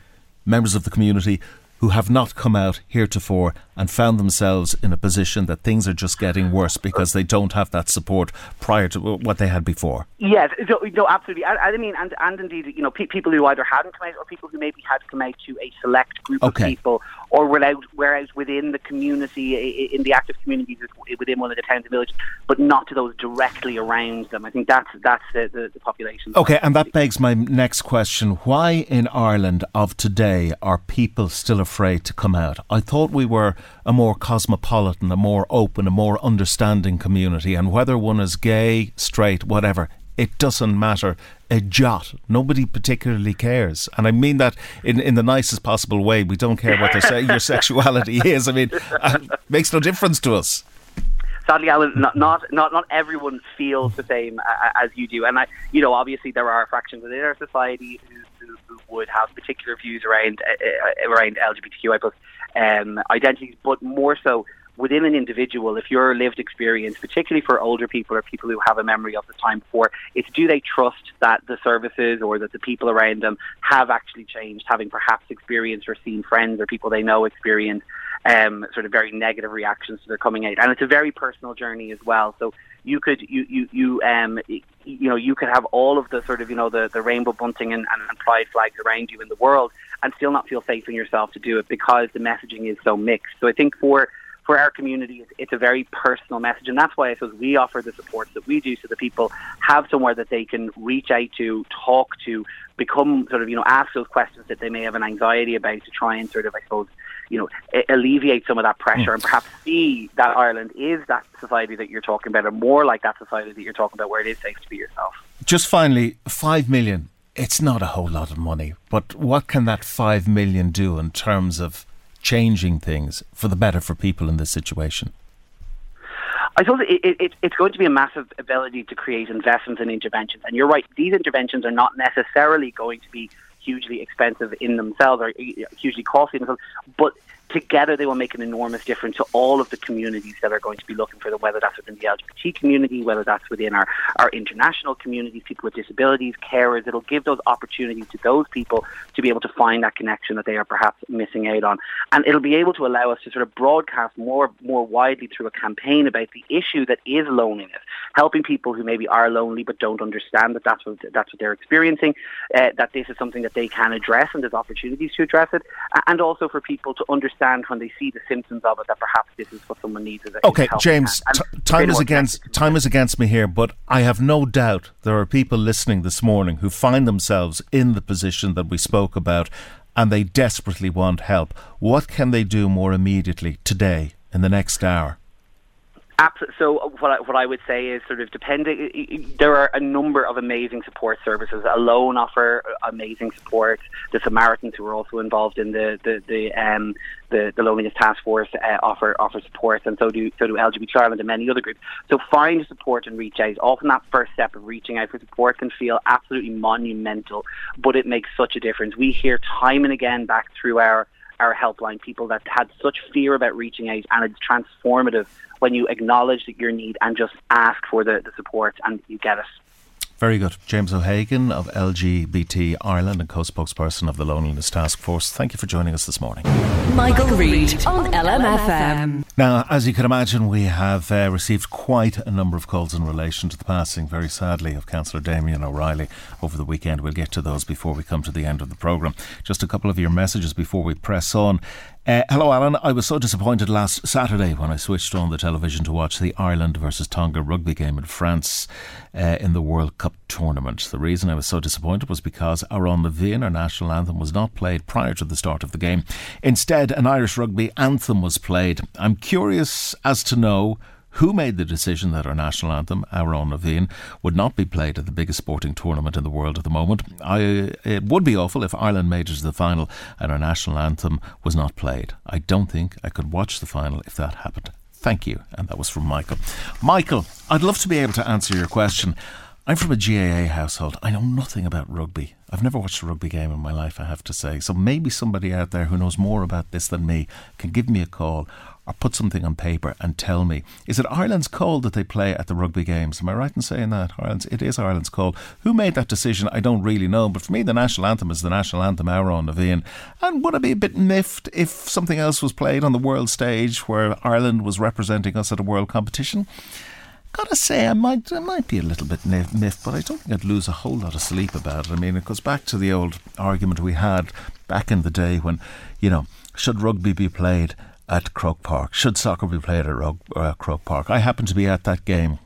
members of the community who have not come out heretofore and found themselves in a position that things are just getting worse because they don't have that support prior to what they had before. Yes, no, no absolutely. I, I, mean, and, and indeed, you know, pe- people who either hadn't come out or people who maybe had come out to a select group okay. of people or were out, whereas within the community, in the active communities within one of the towns and villages, but not to those directly around them. I think that's that's the, the, the population. Okay, and that begs my next question. Why in Ireland of today are people still afraid to come out? I thought we were a more cosmopolitan, a more open, a more understanding community. And whether one is gay, straight, whatever, it doesn't matter a jot. Nobody particularly cares, and I mean that in, in the nicest possible way. We don't care what their your sexuality is. I mean, it uh, makes no difference to us. Sadly, Alan, not not not, not everyone feels the same uh, as you do, and I, you know, obviously there are fractions within our society who, who, who would have particular views around uh, around LGBTQI plus um, identities, but more so within an individual, if your lived experience, particularly for older people or people who have a memory of the time before, it's do they trust that the services or that the people around them have actually changed, having perhaps experienced or seen friends or people they know experience um, sort of very negative reactions to their coming out, and it's a very personal journey as well. So you could you you you um you know you could have all of the sort of you know the the rainbow bunting and, and, and pride flags around you in the world and still not feel safe in yourself to do it because the messaging is so mixed. So I think for for our community, it's a very personal message, and that's why I suppose we offer the support that we do, so that people have somewhere that they can reach out to, talk to, become sort of you know ask those questions that they may have an anxiety about to try and sort of I suppose you know alleviate some of that pressure mm. and perhaps see that Ireland is that society that you're talking about, or more like that society that you're talking about, where it is safe to be yourself. Just finally, five million. It's not a whole lot of money, but what can that five million do in terms of changing things for the better for people in this situation? I suppose it, it, it's going to be a massive ability to create investments and interventions. And you're right, these interventions are not necessarily going to be hugely expensive in themselves or uh, hugely costly in themselves, but together they will make an enormous difference to all of the communities that are going to be looking for them, whether that's within the LGBT community, whether that's within our, our international communities, people with disabilities, carers. It'll give those opportunities to those people to be able to find that connection that they are perhaps missing out on. And it'll be able to allow us to sort of broadcast more more widely through a campaign about the issue that is loneliness, helping people who maybe are lonely but don't understand that that's what that's what they're experiencing, uh, that this is something that they can address and there's opportunities to address it, and also for people to understand when they see the symptoms of it that perhaps this is what someone needs. okay, James, t- time is against time is against me here, but I have no doubt there are people listening this morning who find themselves in the position that we spoke about and they desperately want help. What can they do more immediately today in the next hour? So what I, what I would say is sort of depending. There are a number of amazing support services. Alone offer amazing support. The Samaritans, who are also involved in the the the um, the, the loneliness task force, uh, offer offer support, and so do so do LGBT Ireland and many other groups. So find support and reach out. Often that first step of reaching out for support can feel absolutely monumental, but it makes such a difference. We hear time and again back through our our helpline people that had such fear about reaching out, and it's transformative when you acknowledge that your need and just ask for the, the support and you get it. Very good. James O'Hagan of LGBT Ireland and co spokesperson of the Loneliness Task Force. Thank you for joining us this morning. Michael, Reade on LMFM. Now, as you can imagine, we have uh, received quite a number of calls in relation to the passing, very sadly, of Councillor Damien O'Reilly over the weekend. We'll get to those before we come to the end of the programme. Just a couple of your messages before we press on. Uh, hello, Alan. I was so disappointed last Saturday when I switched on the television to watch the Ireland versus Tonga rugby game in France uh, in the World Cup tournament. The reason I was so disappointed was because na bhFiann, our national anthem, was not played prior to the start of the game. Instead, an Irish rugby anthem was played. I'm curious as to know who made the decision that our national anthem, Amhrán na bhFiann, would not be played at the biggest sporting tournament in the world at the moment. I, it would be awful if Ireland made it to the final and our national anthem was not played. I don't think I could watch the final if that happened. Thank you. And that was from Michael. Michael, I'd love to be able to answer your question. I'm from a GAA household. I know nothing about rugby. I've never watched a rugby game in my life, I have to say. So maybe somebody out there who knows more about this than me can give me a call or put something on paper and tell me. Is it Ireland's call that they play at the rugby games? Am I right in saying that? Ireland's, it is Ireland's call. Who made that decision? I don't really know. But for me, the national anthem is the national anthem, Amhrán na bhFiann. And would I be a bit miffed if something else was played on the world stage where Ireland was representing us at a world competition? Gotta say, I might, I might be a little bit miffed, but I don't think I'd lose a whole lot of sleep about it. I mean, it goes back to the old argument we had back in the day when, you know, should rugby be played at Croke Park? Should soccer be played at Rug, uh, Croke Park? I happened to be at that game.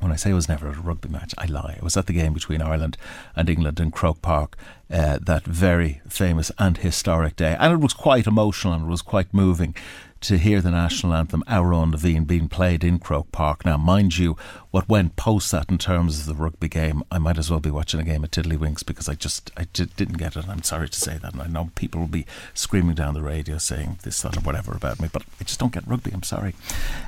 When I say it was never a rugby match, I lie. It was at the game between Ireland and England in Croke Park, uh, that very famous and historic day. And it was quite emotional and it was quite moving to hear the national anthem Amhrán na bhFiann being played in Croke Park. Now, mind you, what went post that in terms of the rugby game, I might as well be watching a game of Tiddlywinks because I just I j- didn't get it. I'm sorry to say that. And I know people will be screaming down the radio saying this, that, or whatever about me, but I just don't get rugby. I'm sorry.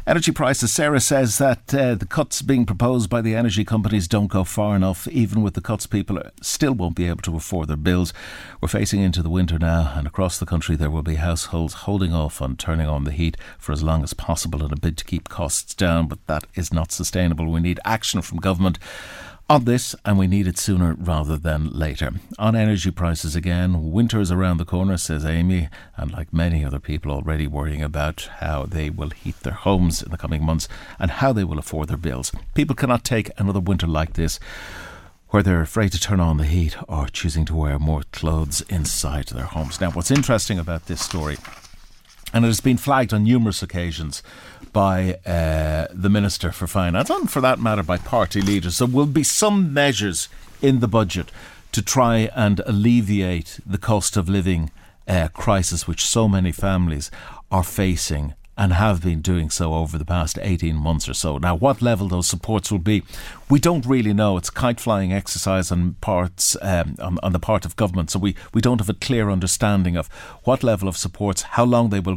Energy prices. Sarah says that uh, the cuts being proposed by the energy companies don't go far enough. Even with the cuts, people still won't be able to afford their bills. We're facing into the winter now, and across the country, there will be households holding off on turning on the heat for as long as possible in a bid to keep costs down, but that is not sustainable. We need action from government on this, and we need it sooner rather than later. On energy prices again, winter is around the corner, says Amy, and like many other people already worrying about how they will heat their homes in the coming months and how they will afford their bills. People cannot take another winter like this where they're afraid to turn on the heat or choosing to wear more clothes inside their homes. Now, what's interesting about this story, and it has been flagged on numerous occasions by uh, the Minister for Finance, and for that matter by party leaders, there will be some measures in the budget to try and alleviate the cost of living uh, crisis which so many families are facing and have been doing so over the past 18 months or so. Now, what level those supports will be, we don't really know. It's a kite flying exercise on parts um, on, on the part of government, so we, we don't have a clear understanding of what level of supports, how long they will.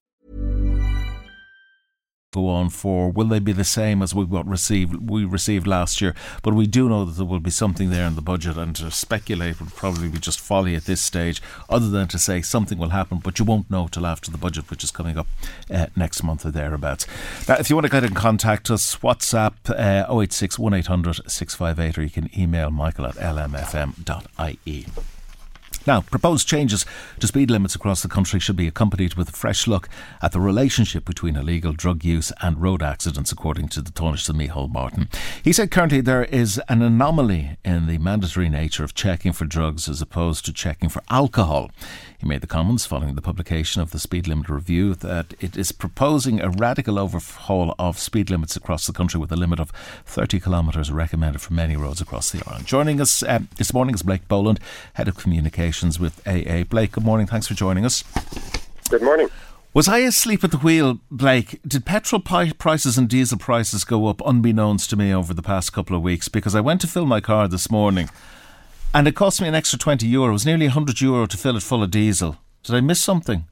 Go on for. Will they be the same as we got received we received last year? But we do know that there will be something there in the budget, and to speculate would probably be just folly at this stage. Other than to say something will happen, but you won't know till after the budget, which is coming up uh, next month or thereabouts. Now, if you want to get in contact us, WhatsApp uh, 086 1800 658, or you can email Michael at lmfm.ie. Now, proposed changes to speed limits across the country should be accompanied with a fresh look at the relationship between illegal drug use and road accidents, according to the Taoiseach Micheál Martin. He said currently there is an anomaly in the mandatory nature of checking for drugs as opposed to checking for alcohol. He made the comments following the publication of the speed limit review that it is proposing a radical overhaul of speed limits across the country with a limit of 30 kilometres recommended for many roads across the island. Joining us uh, this morning is Blake Boland, Head of Communications with AA. Blake, good morning. Thanks for joining us. Good morning. Was I asleep at the wheel, Blake? Did petrol pi- prices and diesel prices go up unbeknownst to me over the past couple of weeks? Because I went to fill my car this morning and it cost me an extra 20 euro. It was nearly 100 euro to fill it full of diesel. Did I miss something?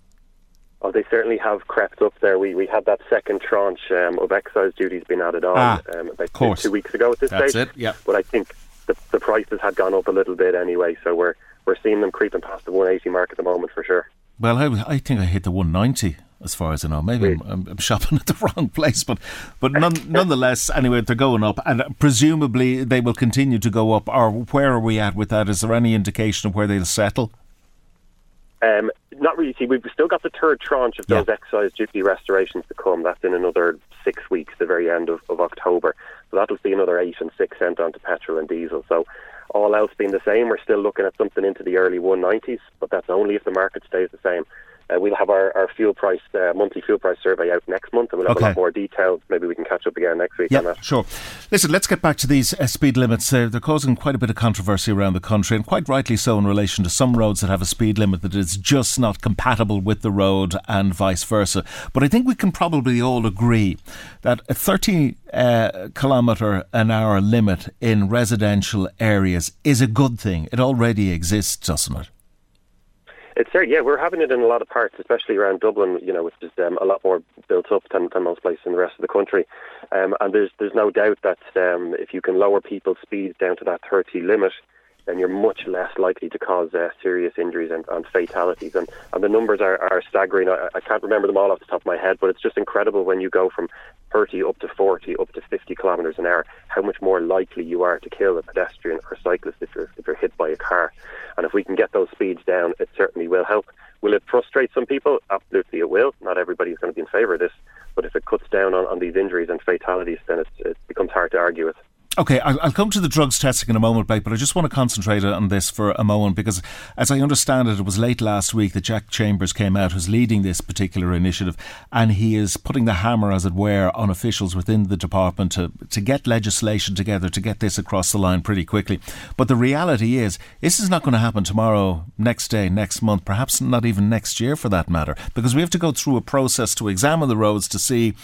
Oh, they certainly have crept up there. We we had that second tranche um, of excise duties being added on Ah, um, about two, two weeks ago at this That's stage. it, yeah. But I think the, the prices had gone up a little bit anyway, so we're we're seeing them creeping past the 180 mark at the moment for sure. Well, I, I think I hit the 190 as far as I know. Maybe I'm, I'm, shopping at the wrong place, but but none, nonetheless, anyway, they're going up, and presumably they will continue to go up. Or where are we at with that? Is there any indication of where they'll settle? Um, not really. See, we've still got the third tranche of those excise duty restorations to come. That's in another six weeks, the very end of, of October. So that'll see another eight and six cent onto petrol and diesel. So all else being the same, we're still looking at something into the early 190s, but that's only if the market stays the same. Uh, we'll have our, our fuel price, uh, monthly fuel price survey out next month, and we'll have Okay. a lot more details. Maybe we can catch up again next week on Yeah, that. sure. Listen, let's get back to these uh, speed limits. They're causing quite a bit of controversy around the country, and quite rightly so in relation to some roads that have a speed limit that is just not compatible with the road and vice versa. But I think we can probably all agree that a 30 uh, kilometre an hour limit in residential areas is a good thing. It already exists, doesn't it? It's there, yeah. We're having it in a lot of parts, especially around Dublin. You know, which is um, a lot more built up than, than most places in the rest of the country. Um, and there's there's no doubt that um, if you can lower people's speeds down to that 30 limit, then you're much less likely to cause uh, serious injuries and, and fatalities. And, and the numbers are, are staggering. I, I can't remember them all off the top of my head, but it's just incredible when you go from 30 up to 40, up to 50 kilometres an hour, how much more likely you are to kill a pedestrian or cyclist if you're, if you're hit by a car. And if we can get those speeds down, it certainly will help. Will it frustrate some people? Absolutely, it will. Not everybody's going to be in favour of this. But if it cuts down on, on these injuries and fatalities, then it's, it becomes hard to argue with. Okay, I'll, come to the drugs testing in a moment, Blake, but I just want to concentrate on this for a moment because, as I understand it, it was late last week that Jack Chambers came out, who's leading this particular initiative, and he is putting the hammer, as it were, on officials within the department to, to get legislation together to get this across the line pretty quickly. But the reality is, this is not going to happen tomorrow, next day, next month, perhaps not even next year for that matter, because we have to go through a process to examine the roads to see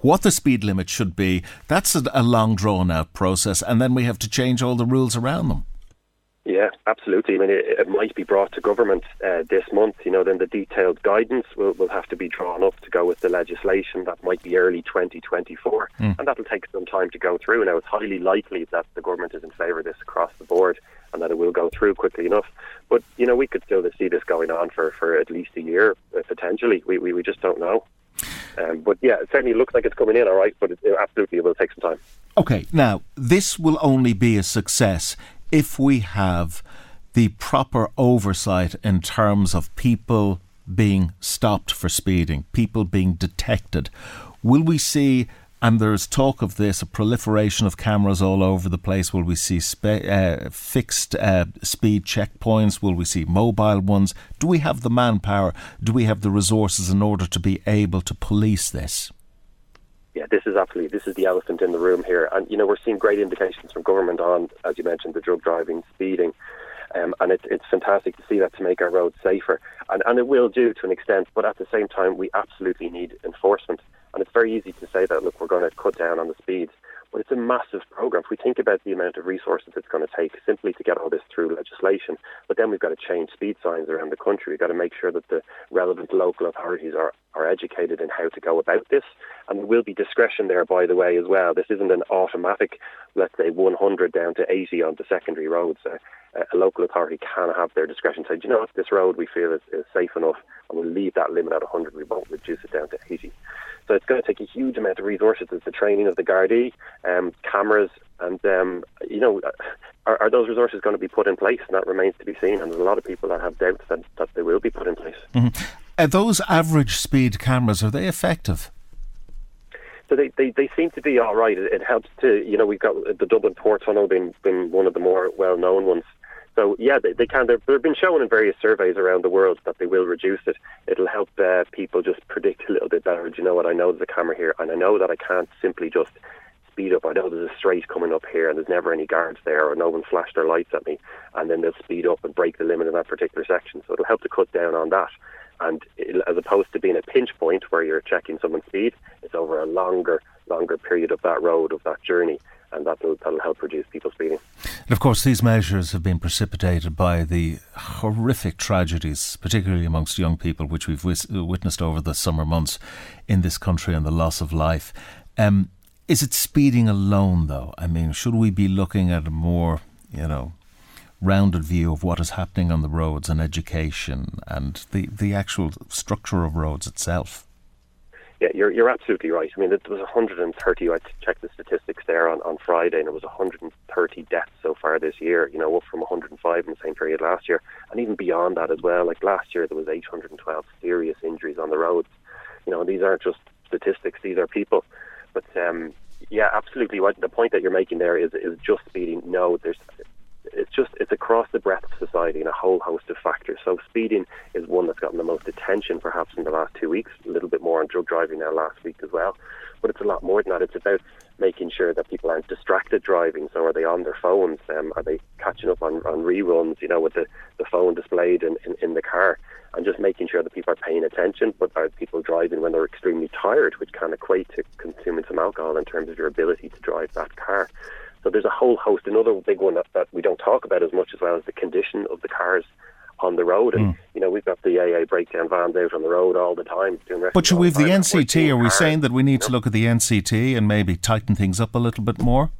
what the speed limit should be. That's a, a long drawn out process, and then we have to change all the rules around them. Yeah, absolutely. I mean, it, it might be brought to government uh, this month. You know, then the detailed guidance will, will have to be drawn up to go with the legislation. That might be early 2024, mm. and that'll take some time to go through. Now, it's highly likely that the government is in favour of this across the board, and that it will go through quickly enough. But you know, we could still see this going on for, for at least a year uh, potentially. We, we we just don't know. Um, but yeah, it certainly looks like it's coming in all right, but it, it absolutely will take some time. Okay, now this will only be a success if we have the proper oversight in terms of people being stopped for speeding, people being detected. Will we see and there's talk of this a proliferation of cameras all over the place. Will we see spe- uh, fixed uh, speed checkpoints? Will we see mobile ones? Do we have the manpower? Do we have the resources in order to be able to police this? Yeah, this is absolutely this is the elephant in the room here, and you know we're seeing great indications from government on, as you mentioned, the drug driving, speeding. Um, and it, it's fantastic to see that to make our roads safer. And, and it will do to an extent, but at the same time, we absolutely need enforcement. And it's very easy to say that, look, we're going to cut down on the speeds. But it's a massive program. If we think about the amount of resources it's going to take simply to get all this through legislation, but then we've got to change speed signs around the country. We've got to make sure that the relevant local authorities are, are educated in how to go about this. And there will be discretion there, by the way, as well. This isn't an automatic, let's say, 100 down to 80 on the secondary roads. Uh, a local authority can have their discretion. Say, you know what, this road we feel is, is safe enough, and we'll leave that limit at 100. We won't reduce it down to 80. So it's going to take a huge amount of resources. It's the training of the Gardaí, um, cameras, and um, you know, are, are, those resources going to be put in place? And that remains to be seen. And there's a lot of people that have doubts that, that they will be put in place. Mm-hmm. Are those average speed cameras are they effective? So they, they, they seem to be all right. It, it helps to you know we've got the Dublin Port Tunnel being being one of the more well known ones. So yeah, they, they can. They've been shown in various surveys around the world that they will reduce it. It'll help uh, people just predict a little bit better. Do you know what? I know there's a camera here, and I know that I can't simply just speed up. I know there's a straight coming up here, and there's never any guards there, or no one flashed their lights at me, and then they'll speed up and break the limit in that particular section. So it'll help to cut down on that. And as opposed to being a pinch point where you're checking someone's speed, it's over a longer, longer period of that road of that journey and that'll, that'll help reduce people speeding. And of course, these measures have been precipitated by the horrific tragedies, particularly amongst young people, which we've wis- witnessed over the summer months in this country and the loss of life. Um, is it speeding alone, though? I mean, should we be looking at a more, you know, rounded view of what is happening on the roads and education and the, the actual structure of roads itself? Yeah, you're you're absolutely right. I mean, it was 130. I checked the statistics there on, on Friday, and it was 130 deaths so far this year. You know, up from 105 in the same period last year, and even beyond that as well. Like last year, there was 812 serious injuries on the roads. You know, these aren't just statistics; these are people. But um, yeah, absolutely. What the point that you're making there is is just speeding. No, there's it's just it's across the breadth of society in a whole host of factors. So speeding is one that's gotten the most attention perhaps in the last two weeks, a little bit more on drug driving now last week as well. But it's a lot more than that. It's about making sure that people aren't distracted driving. So are they on their phones? Um, are they catching up on, on reruns, you know, with the, the phone displayed in, in, in the car? And just making sure that people are paying attention, but are people driving when they're extremely tired, which can equate to consuming some alcohol in terms of your ability to drive that car. So there's a whole host. Another big one that, that we don't talk about as much as well is the condition of the cars on the road. And, mm. you know, we've got the AA breakdown vans out on the road all the time. Doing but we have the NCT? Are we cars, saying that we need to look at the NCT and maybe tighten things up a little bit more?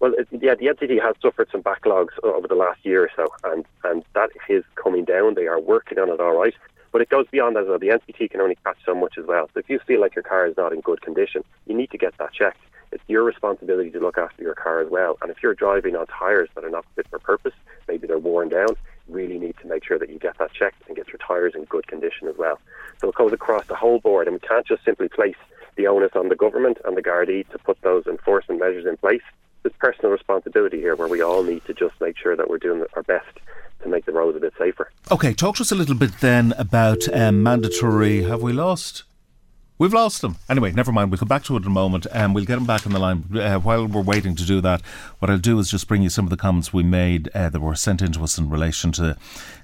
Well, it, yeah, the NCT has suffered some backlogs over the last year or so, and, and that is coming down. They are working on it all right. But it goes beyond that as well. The NCT can only catch so much as well. So if you feel like your car is not in good condition, you need to get that checked it's your responsibility to look after your car as well. And if you're driving on tyres that are not fit for purpose, maybe they're worn down, you really need to make sure that you get that checked and get your tyres in good condition as well. So it goes across the whole board, and we can't just simply place the onus on the government and the Gardaí to put those enforcement measures in place. There's personal responsibility here where we all need to just make sure that we're doing our best to make the roads a bit safer. Okay, talk to us a little bit then about um, mandatory. Have we lost? We've lost them. Anyway, never mind. We'll come back to it in a moment and um, we'll get them back on the line. Uh, while we're waiting to do that, what I'll do is just bring you some of the comments we made uh, that were sent in to us in relation to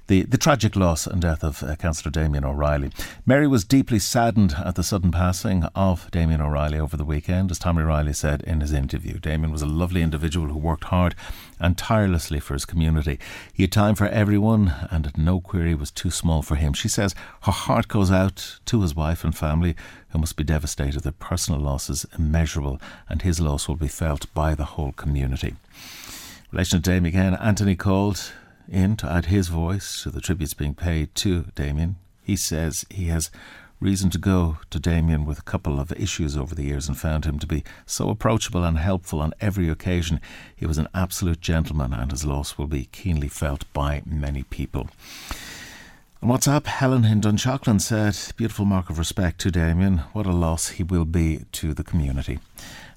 the, the tragic loss and death of uh, Councillor Damien O'Reilly. Mary was deeply saddened at the sudden passing of Damien O'Reilly over the weekend. As Tommy Reilly said in his interview, Damien was a lovely individual who worked hard and tirelessly for his community. He had time for everyone, and no query was too small for him. She says her heart goes out to his wife and family, who must be devastated. Their personal loss is immeasurable, and his loss will be felt by the whole community. Relation to Damien again, Anthony called in to add his voice to the tributes being paid to Damien. He says he has reason to go to Damien with a couple of issues over the years and found him to be so approachable and helpful on every occasion. He was an absolute gentleman, and his loss will be keenly felt by many people. On WhatsApp, Helen in Dunshaughlin said, Beautiful mark of respect to Damien. What a loss he will be to the community.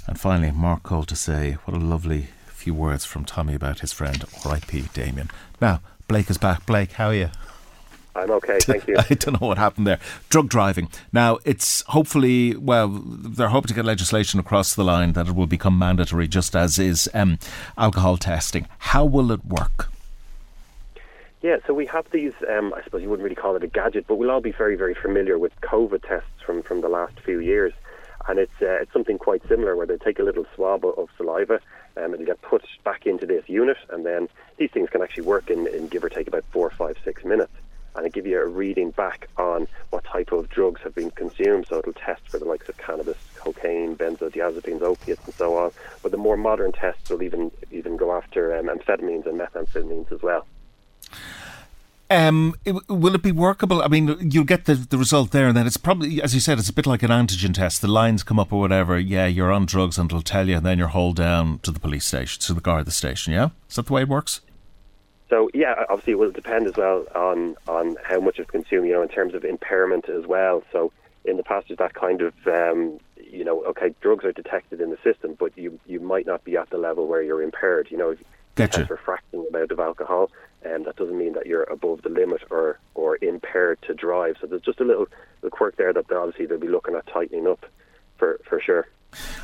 And finally, Mark called to say, What a lovely few words from Tommy about his friend R.I.P. Damien. Now, Blake is back. Blake, how are you? I'm okay, thank you. I don't know what happened there. Drug driving. Now, it's hopefully, well, they're hoping to get legislation across the line that it will become mandatory, just as is um, alcohol testing. How will it work? Yeah, so we have these, um, I suppose you wouldn't really call it a gadget, but we'll all be very, very familiar with COVID tests from, from the last few years. And it's, uh, it's something quite similar where they take a little swab of saliva um, it'll get put back into this unit, and then these things can actually work in, in give or take about four, five, six minutes. And it give you a reading back on what type of drugs have been consumed. So it'll test for the likes of cannabis, cocaine, benzodiazepines, opiates, and so on. But the more modern tests will even even go after um, amphetamines and methamphetamines as well. Um, it, will it be workable? I mean, you'll get the, the result there, and then it's probably, as you said, it's a bit like an antigen test. The lines come up or whatever. Yeah, you're on drugs, and it'll tell you, and then you're hauled down to the police station, to the guard the station. Yeah, is that the way it works? So yeah, obviously it will depend as well on on how much is consumed. You know, in terms of impairment as well. So in the past, there's that kind of um, you know, okay, drugs are detected in the system, but you you might not be at the level where you're impaired. You know, if Gotcha. for fractional amount of alcohol, and um, that doesn't mean that you're above the limit or, or impaired to drive. So there's just a little, little quirk there that obviously they'll be looking at tightening up for, for sure.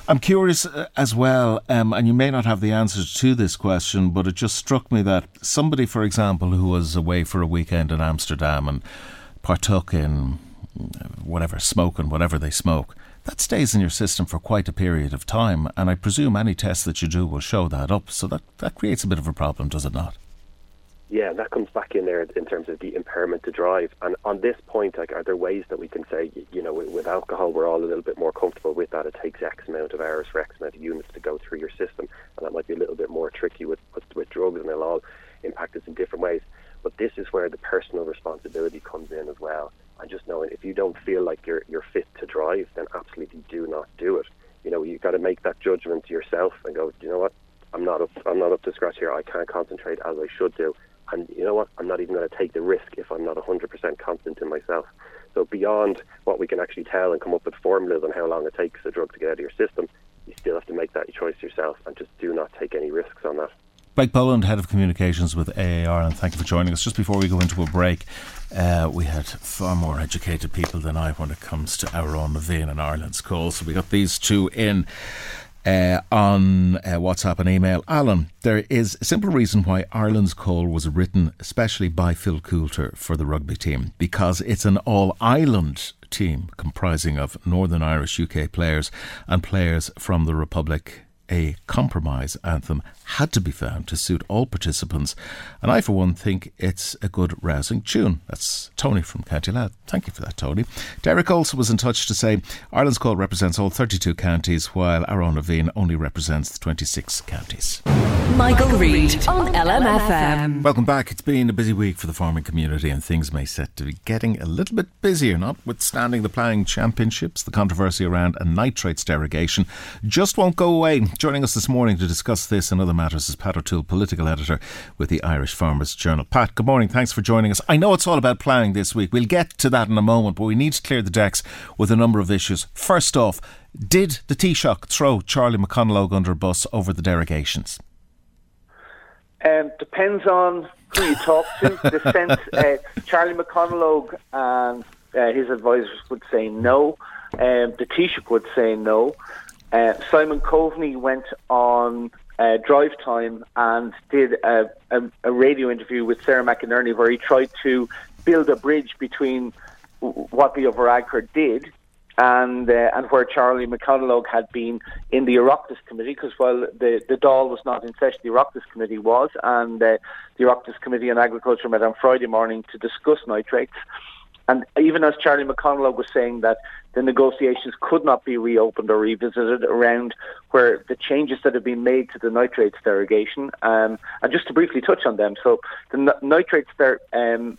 I'm curious uh, as well, um, and you may not have the answers to this question, but it just struck me that somebody, for example, who was away for a weekend in Amsterdam and partook in whatever smoke and whatever they smoke, that stays in your system for quite a period of time, and I presume any test that you do will show that up. So that, that creates a bit of a problem, does it not? Yeah, that comes back in there in terms of the impairment to drive. And on this point, like, are there ways that we can say, you know, with, alcohol, we're all a little bit more comfortable with that. It takes X amount of hours for X amount of units to go through your system, and that might be a little bit more tricky with with, with drugs, and they'll all impact us in different ways. But this is where the personal responsibility comes in as well. And just knowing if you don't feel like you're you're fit to drive, then absolutely do not do it. You know, you've got to make that judgment yourself and go, you know what, I'm not up, I'm not up to scratch here. I can't concentrate as I should do and you know what? I'm not even going to take the risk if I'm not 100% confident in myself. So beyond what we can actually tell and come up with formulas on how long it takes a drug to get out of your system, you still have to make that choice yourself and just do not take any risks on that. Blake Boland, Head of Communications with AAR, and thank you for joining us. Just before we go into a break, uh, we had far more educated people than I when it comes to Amhrán na bhFiann and Ireland's call. So we got these two in uh, on uh, WhatsApp and email. Alan, there is a simple reason why Ireland's call was written especially by Phil Coulter for the rugby team because it's an all Ireland team comprising of Northern Irish UK players and players from the Republic a compromise anthem had to be found to suit all participants, and I, for one, think it's a good rousing tune. That's Tony from County Louth. Thank you for that, Tony. Derek also was in touch to say Ireland's call represents all 32 counties, while Amhrán na bhFiann only represents the 26 counties. Michael, Reade on LMFM. Welcome back. It's been a busy week for the farming community, and things may set to be getting a little bit busier, notwithstanding the ploughing championships. The controversy around a nitrates derogation just won't go away. Joining us this morning to discuss this and other matters is Pat O'Toole, political editor with the Irish Farmers Journal. Pat, good morning. Thanks for joining us. I know it's all about ploughing this week. We'll get to that in a moment, but we need to clear the decks with a number of issues. First off, did the Taoiseach throw Charlie McConalogue under a bus over the derogations? Um, depends on who you talk to. the sense uh, Charlie McConalogue and uh, his advisors would say no. Um, the Taoiseach would say no. Uh, Simon Coveney went on uh, drive time and did a, a, a, radio interview with Sarah McInerney where he tried to build a bridge between what the Ag did and uh, and where Charlie McConalogue had been in the Oireachtas committee, because while the the Dáil was not in session, the Oireachtas committee was, and uh, the Oireachtas committee on agriculture met on Friday morning to discuss nitrates. And even as Charlie McConalogue was saying that the negotiations could not be reopened or revisited around where the changes that have been made to the nitrates derogation, um, and just to briefly touch on them. So the nitrates there, um,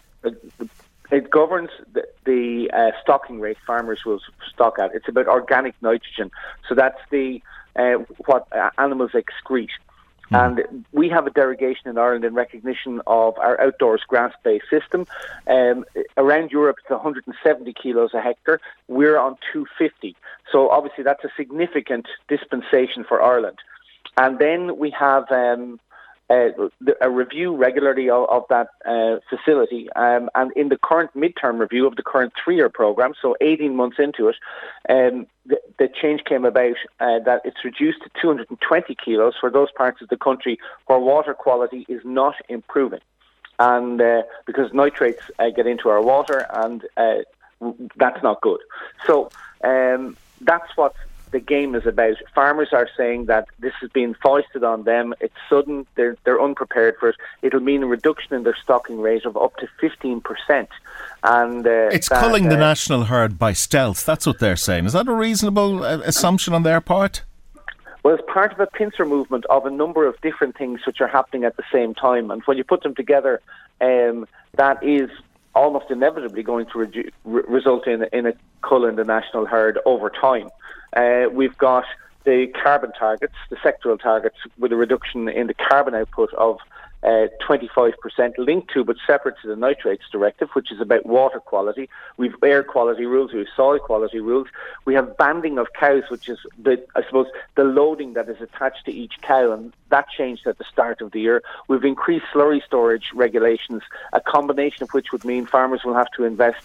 it governs the, the uh, stocking rate farmers will stock at. It's about organic nitrogen, so that's the uh, what uh, animals excrete. Mm. And we have a derogation in Ireland in recognition of our outdoors grass-based system. Um, around Europe, it's 170 kilos a hectare. We're on 250. So obviously, that's a significant dispensation for Ireland. And then we have um, uh, a review regularly of, of that uh, facility. Um, and in the current midterm review of the current three-year program, so 18 months into it, um, the, the, change came about uh, that it's reduced to 220 kilos for those parts of the country where water quality is not improving. And uh, because nitrates uh, get into our water, and that's not good. So um, that's what the game is about. Farmers are saying that this has been foisted on them. It's sudden. They're they're unprepared for it. It'll mean a reduction in their stocking rate of up to fifteen percent. And uh, it's that, culling the uh, national herd by stealth. That's what they're saying. Is that a reasonable uh, assumption on their part? Well, it's part of a pincer movement of a number of different things which are happening at the same time, and when you put them together, um, that is almost inevitably going to re- result in, in a cull in the national herd over time. Uh, we've got the carbon targets, the sectoral targets, with a reduction in the carbon output of uh, 25% linked to but separate to the nitrates directive, which is about water quality. We've air quality rules, we've soil quality rules. We have banding of cows, which is the, I suppose, the loading that is attached to each cow, and that changed at the start of the year. We've increased slurry storage regulations, a combination of which would mean farmers will have to invest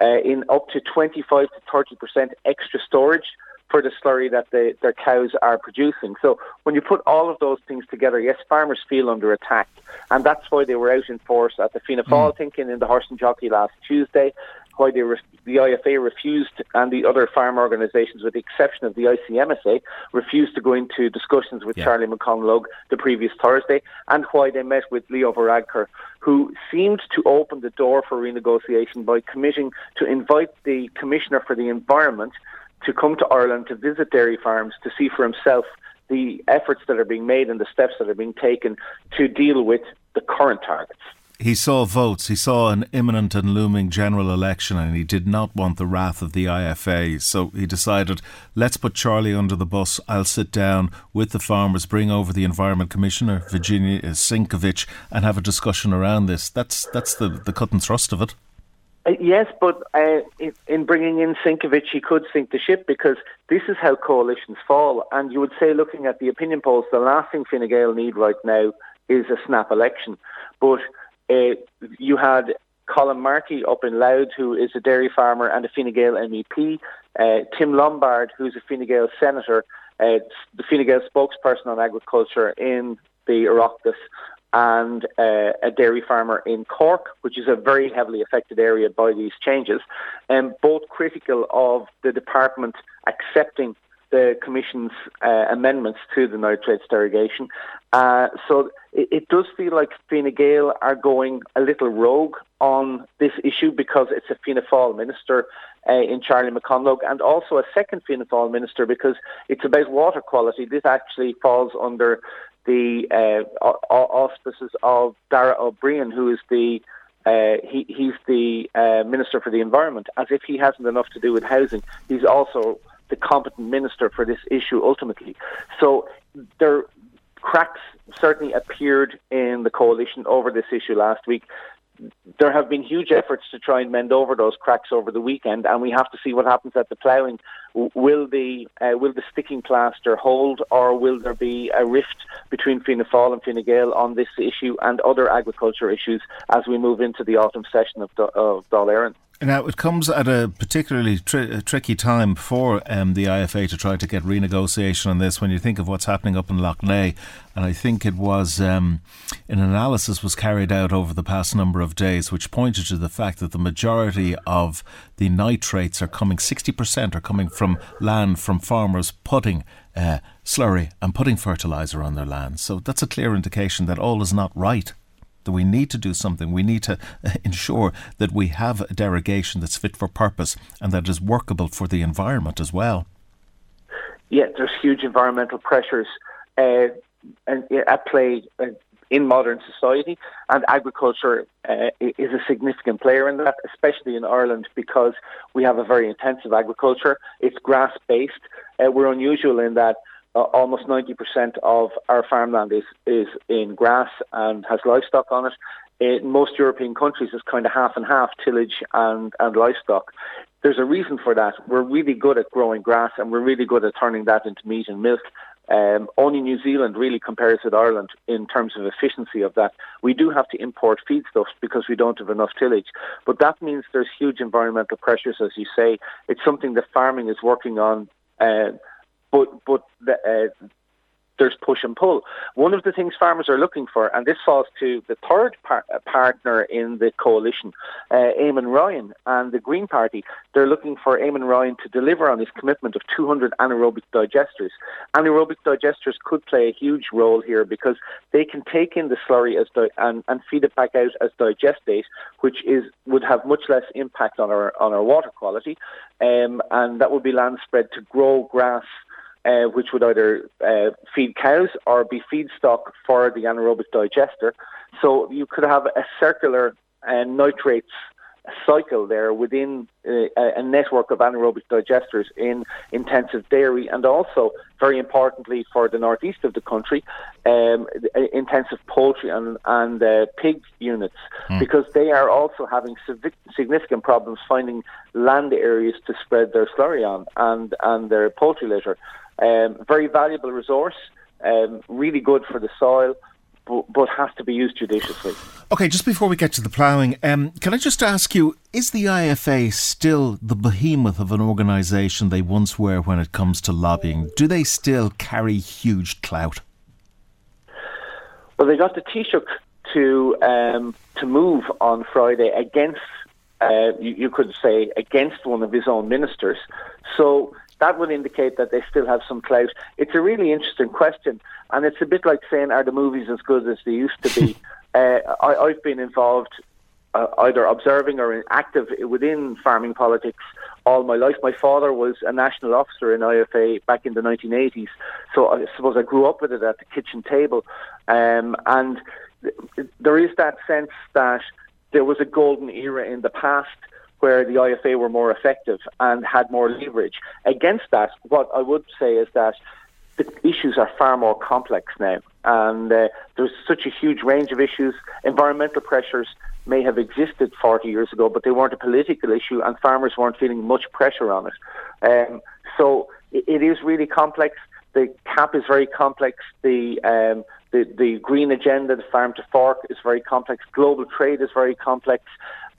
uh, in up to 25 to 30% extra storage for the slurry that they, their cows are producing. So when you put all of those things together, yes, farmers feel under attack. And that's why they were out in force at the Fianna Fáil mm. thinking in the Horse and Jockey last Tuesday, why they re- the IFA refused and the other farm organisations, with the exception of the ICMSA, refused to go into discussions with yeah. Charlie McConalogue the previous Thursday, and why they met with Leo Varadkar, who seemed to open the door for renegotiation by committing to invite the Commissioner for the Environment to come to Ireland to visit dairy farms to see for himself the efforts that are being made and the steps that are being taken to deal with the current targets. He saw votes, he saw an imminent and looming general election, and he did not want the wrath of the IFA. So he decided, let's put Charlie under the bus. I'll sit down with the farmers, bring over the Environment Commissioner, Virginia Sinkovich, and have a discussion around this. That's, that's the, the cut and thrust of it. Uh, yes, but uh, in, in, bringing in Sinkovich, he could sink the ship because this is how coalitions fall. And you would say, looking at the opinion polls, the last thing Fine Gael need right now is a snap election. But uh, you had Colm Markey up in Louth, who is a dairy farmer and a Fine Gael MEP, uh, Tim Lombard, who's a Fine Gael senator, uh, the Fine Gael spokesperson on agriculture in the Oireachtas, and uh, a dairy farmer in Cork, which is a very heavily affected area by these changes, and um, both critical of the department accepting the Commission's uh, amendments to the nitrates derogation. Uh, so it, it, does feel like Fine Gael are going a little rogue on this issue because it's a Fianna Fáil minister uh, in Charlie McConalogue and also a second Fianna Fáil minister because it's about water quality. This actually falls under the uh, auspices of Darragh O'Brien, who is the uh, he, he's the uh, Minister for the Environment. As if he hasn't enough to do with housing, he's also the competent minister for this issue ultimately. So there cracks certainly appeared in the coalition over this issue last week. There have been huge efforts to try and mend over those cracks over the weekend, and we have to see what happens at the ploughing. Will the uh, will the sticking plaster hold, or will there be a rift between Fianna Fáil and Fine Gael on this issue and other agriculture issues as we move into the autumn session of, of Dáil Éireann? Now, it comes at a particularly tri- tricky time for um, the IFA to try to get renegotiation on this when you think of what's happening up in Lough Neagh. And I think it was um, an analysis was carried out over the past number of days, which pointed to the fact that the majority of the nitrates are coming, 60% are coming from land from farmers putting uh, slurry and putting fertiliser on their land. So that's a clear indication that all is not right that we need to do something. We need to ensure that we have a derogation that's fit for purpose and that is workable for the environment as well. Yeah, there's huge environmental pressures uh, at play uh, in modern society, and agriculture uh, is a significant player in that, especially in Ireland because we have a very intensive agriculture. It's grass based. Uh, we're unusual in that uh, almost 90% of our farmland is, is in grass and has livestock on it. In most European countries, it's kind of half and half tillage and, and livestock. There's a reason for that. We're really good at growing grass and we're really good at turning that into meat and milk. Um, only New Zealand really compares with Ireland in terms of efficiency of that. We do have to import feedstuffs because we don't have enough tillage, but that means there's huge environmental pressures, as you say. It's something that farming is working on uh, but but the, uh, there's push and pull. One of the things farmers are looking for, and this falls to the third par- uh, partner in the coalition, uh, Eamon Ryan and the Green Party, they're looking for Eamon Ryan to deliver on his commitment of 200 anaerobic digesters. Anaerobic digesters could play a huge role here because they can take in the slurry as di- and, and feed it back out as digestate, which is would have much less impact on our on our water quality, um, and that would be land spread to grow grass uh, which would either uh, feed cows or be feedstock for the anaerobic digester. So you could have a circular uh, nitrates cycle there within uh, a network of anaerobic digesters in intensive dairy and also, very importantly for the northeast of the country, um, intensive poultry and, and uh, pig units mm. because they are also having significant problems finding land areas to spread their slurry on and, and their poultry litter. Um, very valuable resource, um, really good for the soil. But, but has to be used judiciously. Okay, just before we get to the ploughing, um, can I just ask you: Is the IFA still the behemoth of an organisation they once were when it comes to lobbying? Do they still carry huge clout? Well, they got the Taoiseach to um, to move on Friday against, uh, you, you, could say, against one of his own ministers. So that would indicate that they still have some clout. It's a really interesting question, and it's a bit like saying, are the movies as good as they used to be? uh, I, have been involved uh, either observing or active within farming politics all my life. My father was a national officer in IFA back in the 1980s, so I suppose I grew up with it at the kitchen table. Um, and there is that sense that there was a golden era in the past where the IFA were more effective and had more leverage. Against that, what I would say is that the issues are far more complex now, and uh, there's such a huge range of issues. Environmental pressures may have existed 40 years ago, but they weren't a political issue, and farmers weren't feeling much pressure on it. Um, so it, it is really complex. The CAP is very complex. The um, the, the green agenda, the farm to fork, is very complex. Global trade is very complex,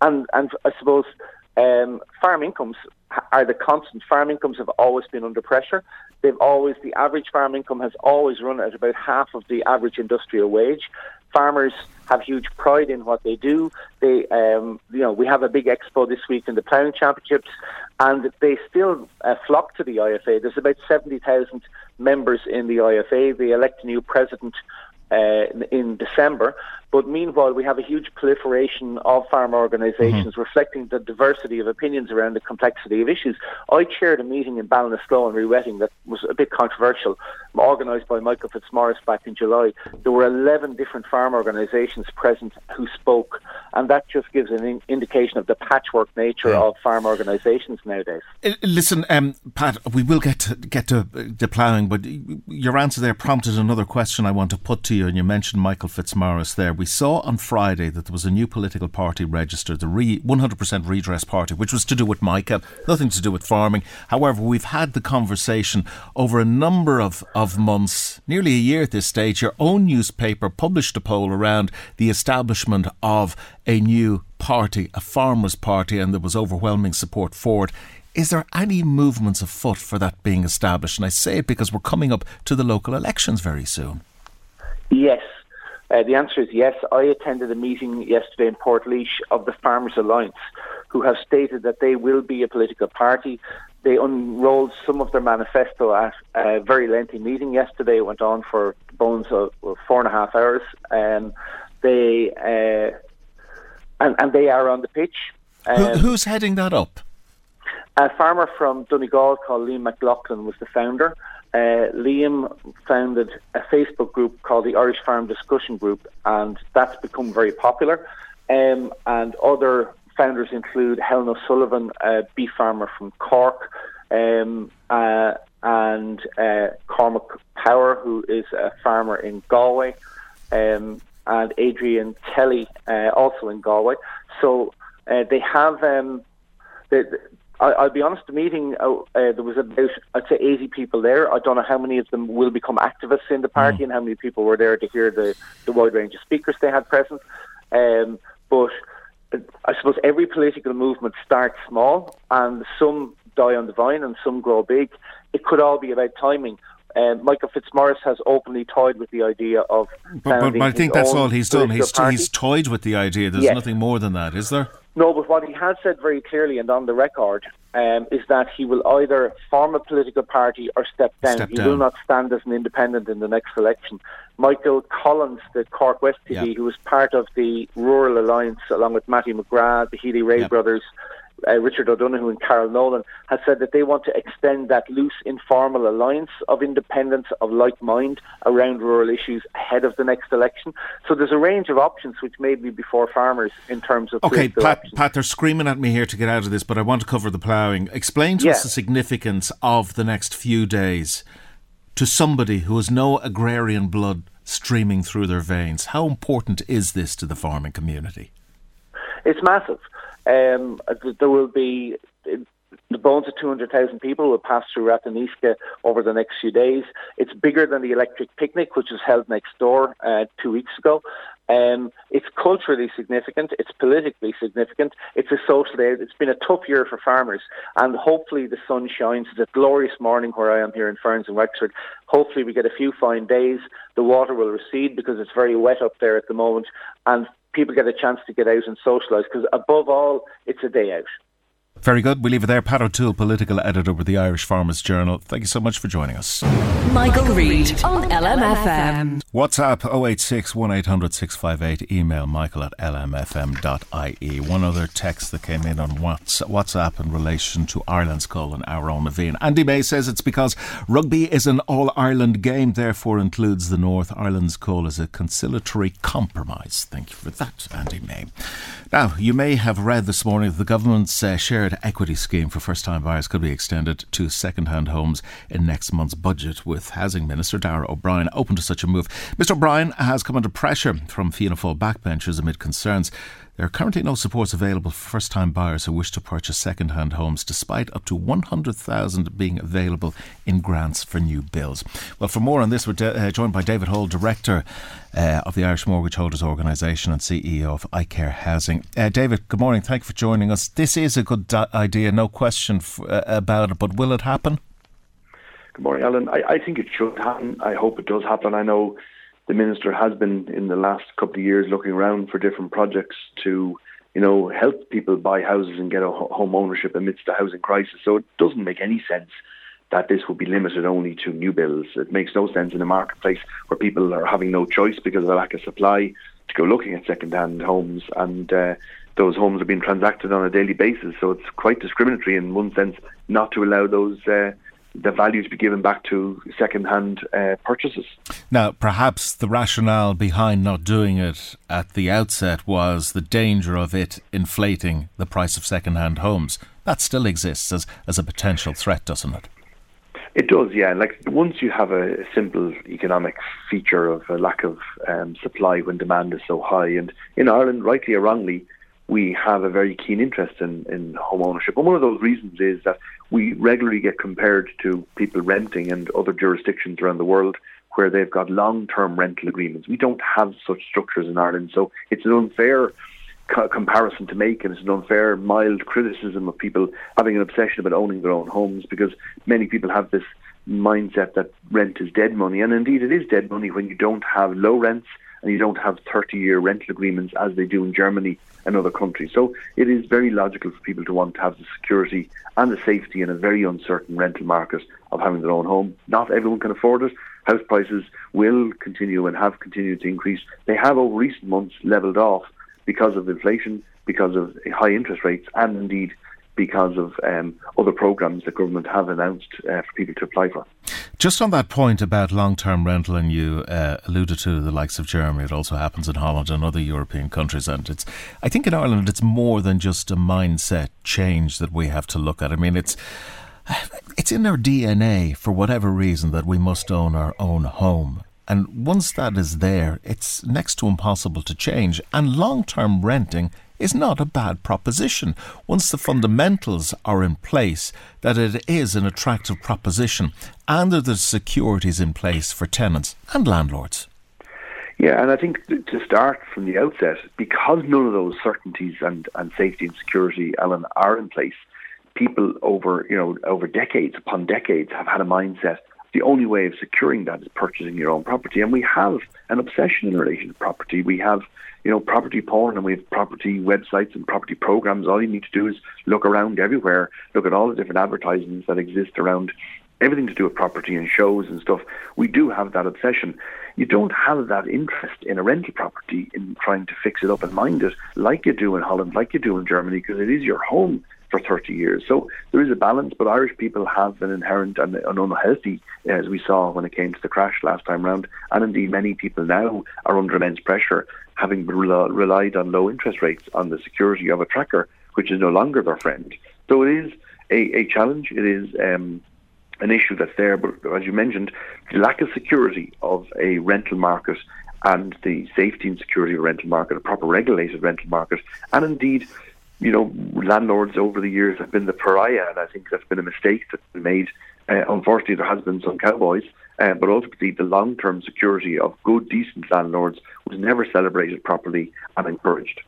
and and I suppose um, farm incomes are the constant. Farm incomes have always been under pressure. They've always the average farm income has always run at about half of the average industrial wage. Farmers have huge pride in what they do. They, um, you know, we have a big expo this week in the ploughing championships, and they still uh, flock to the IFA. There's about seventy thousand members in the IFA. They elect a new president uh, in December. But meanwhile, we have a huge proliferation of farm organisations mm-hmm. reflecting the diversity of opinions around the complexity of issues. I chaired a meeting in Ballinasloe and Rewetting that was a bit controversial, organised by Michael Fitzmaurice back in July. There were 11 different farm organisations present who spoke and that just gives an in- indication of the patchwork nature yeah. of farm organisations nowadays. Uh, listen, um, Pat, we will get to, get to the ploughing, but your answer there prompted another question I want to put to you, and you mentioned Michael Fitzmaurice there. We saw on Friday that there was a new political party registered, the Re- 100% Redress Party, which was to do with Michael, nothing to do with farming. However, we've had the conversation over a number of, of months, nearly a year at this stage. Your own newspaper published a poll around the establishment of a new party, a farmers' party, and there was overwhelming support for it. Is there any movements afoot for that being established? And I say it because we're coming up to the local elections very soon. Yes. Uh, the answer is yes. I attended a meeting yesterday in Portlaoise of the Farmers Alliance, who have stated that they will be a political party. They unrolled some of their manifesto at a very lengthy meeting yesterday. It went on for bones of four and a half hours. Um, they uh, and, and they are on the pitch. Um, Who, who's heading that up? A farmer from Donegal called Liam McLaughlin was the founder. Uh, Liam founded a Facebook group called the Irish Farm Discussion Group, and that's become very popular. Um, and other founders include Helen O'Sullivan, a beef farmer from Cork, um, uh, and uh, Cormac Power, who is a farmer in Galway. Um, and Adrian Kelly, uh, also in Galway. So uh, they have. Um, they, I, will be honest. The meeting uh, uh, there was about I'd say 80 people there. I don't know how many of them will become activists in the party, mm. and how many people were there to hear the, the wide range of speakers they had present. Um, but uh, I suppose every political movement starts small, and some die on the vine, and some grow big. It could all be about timing. Um, Michael Fitzmaurice has openly toyed with the idea of. But, but, but I think that's all he's done. He's, he's toyed with the idea. There's yes. nothing more than that, is there? No, but what he has said very clearly and on the record um, is that he will either form a political party or step down. Step he down. will not stand as an independent in the next election. Michael Collins, the Cork West TD, yep. who was part of the Rural Alliance along with Mattie McGrath, the Healy-Rae yep. brothers, uh, Richard O'Donoghue and Carol Nolan, has said that they want to extend that loose, informal alliance of independents of like mind around rural issues ahead of the next election. So there's a range of options which may be before farmers in terms of. Okay, Pat. Pat, they're screaming at me here to get out of this, but I want to cover the ploughing. Explain to yeah. us the significance of the next few days to somebody who has no agrarian blood streaming through their veins. How important is this to the farming community? It's massive. Um, there will be the bones of 200,000 people will pass through Ratheniska over the next few days. It's bigger than the electric picnic, which was held next door uh, two weeks ago. Um, it's culturally significant. It's politically significant. It's a social day. It's been a tough year for farmers, and hopefully the sun shines. It's a glorious morning where I am here in Ferns and Wexford. Hopefully we get a few fine days. The water will recede because it's very wet up there at the moment, and people get a chance to get out and socialise because above all, it's a day out. Very good. We leave it there. Pat O'Toole, political editor with the Irish Farmers Journal. Thank you so much for joining us. Michael Reade on LMFM. WhatsApp 086 1800 658. Email michael at lmfm.ie. One other text that came in on WhatsApp in relation to Ireland's call and our own Naveen. Andy May says it's because rugby is an All Ireland game, therefore includes the North. Ireland's call is a conciliatory compromise. Thank you for that, Andy May. Now, you may have read this morning that the government's uh, shared equity scheme for first time buyers could be extended to second hand homes in next month's budget, with Housing Minister Darragh O'Brien open to such a move. Mr. O'Brien has come under pressure from Fianna Fáil backbenchers amid concerns there are currently no supports available for first time buyers who wish to purchase second hand homes, despite up to 100,000 being available in grants for new builds. Well, for more on this, we're de- uh, joined by David Hall, Director uh, of the Irish Mortgage Holders Organisation and CEO of iCare Housing. Uh, David, good morning. Thank you for joining us. This is a good di- idea, no question f- uh, about it, but will it happen? Good morning, Alan. I, I think it should happen. I hope it does happen. I know the minister has been in the last couple of years looking around for different projects to, you know, help people buy houses and get a home ownership amidst the housing crisis. So it doesn't make any sense that this would be limited only to new builds. It makes no sense in a marketplace where people are having no choice because of a lack of supply to go looking at second-hand homes and uh, those homes are being transacted on a daily basis. So it's quite discriminatory in one sense not to allow those uh, the value to be given back to second-hand uh, purchases. Now, perhaps the rationale behind not doing it at the outset was the danger of it inflating the price of second-hand homes. That still exists as, as a potential threat, doesn't it? It does, yeah. Like once you have a simple economic feature of a lack of um, supply when demand is so high, and in Ireland, rightly or wrongly, we have a very keen interest in, in home ownership. And one of those reasons is that we regularly get compared to people renting and other jurisdictions around the world where they've got long-term rental agreements. We don't have such structures in Ireland, so it's an unfair co- comparison to make, and it's an unfair, mild criticism of people having an obsession about owning their own homes because many people have this mindset that rent is dead money, and indeed it is dead money when you don't have low rents and you don't have 30-year rental agreements as they do in Germany and other countries. So it is very logical for people to want to have the security and the safety in a very uncertain rental market of having their own home. Not everyone can afford it. House prices will continue and have continued to increase. They have over recent months levelled off because of inflation, because of high interest rates, and indeed because of um, other programs that government have announced uh, for people to apply for. Just on that point about long-term rental, and you uh, alluded to the likes of Germany, it also happens in Holland and other European countries, and it's. I think in Ireland it's more than just a mindset change that we have to look at. I mean, it's. It's in our DNA for whatever reason that we must own our own home. And once that is there, it's next to impossible to change. And long term renting is not a bad proposition once the fundamentals are in place that it is an attractive proposition and that the securities in place for tenants and landlords. Yeah, and I think to start from the outset, because none of those certainties and, and safety and security, Alan, are in place, people over you know over decades upon decades have had a mindset the only way of securing that is purchasing your own property. And we have an obsession in relation to property. We have, you know, property porn and we have property websites and property programs. All you need to do is look around everywhere, look at all the different advertisements that exist around everything to do with property and shows and stuff. We do have that obsession. You don't have that interest in a rental property in trying to fix it up and mind it like you do in Holland, like you do in Germany, because it is your home for 30 years. So there is a balance, but Irish people have an inherent and an unhealthy, as we saw when it came to the crash last time round, and indeed many people now are under immense pressure, having relied on low interest rates on the security of a tracker, which is no longer their friend. So it is a, a challenge. It is um, an issue that's there, but as you mentioned, the lack of security of a rental market and the safety and security of a rental market, a proper regulated rental market, and indeed you know, landlords over the years have been the pariah, and I think that's been a mistake that's been made. Uh, unfortunately, there has been some cowboys, uh, but ultimately, the long-term security of good, decent landlords was never celebrated properly and encouraged.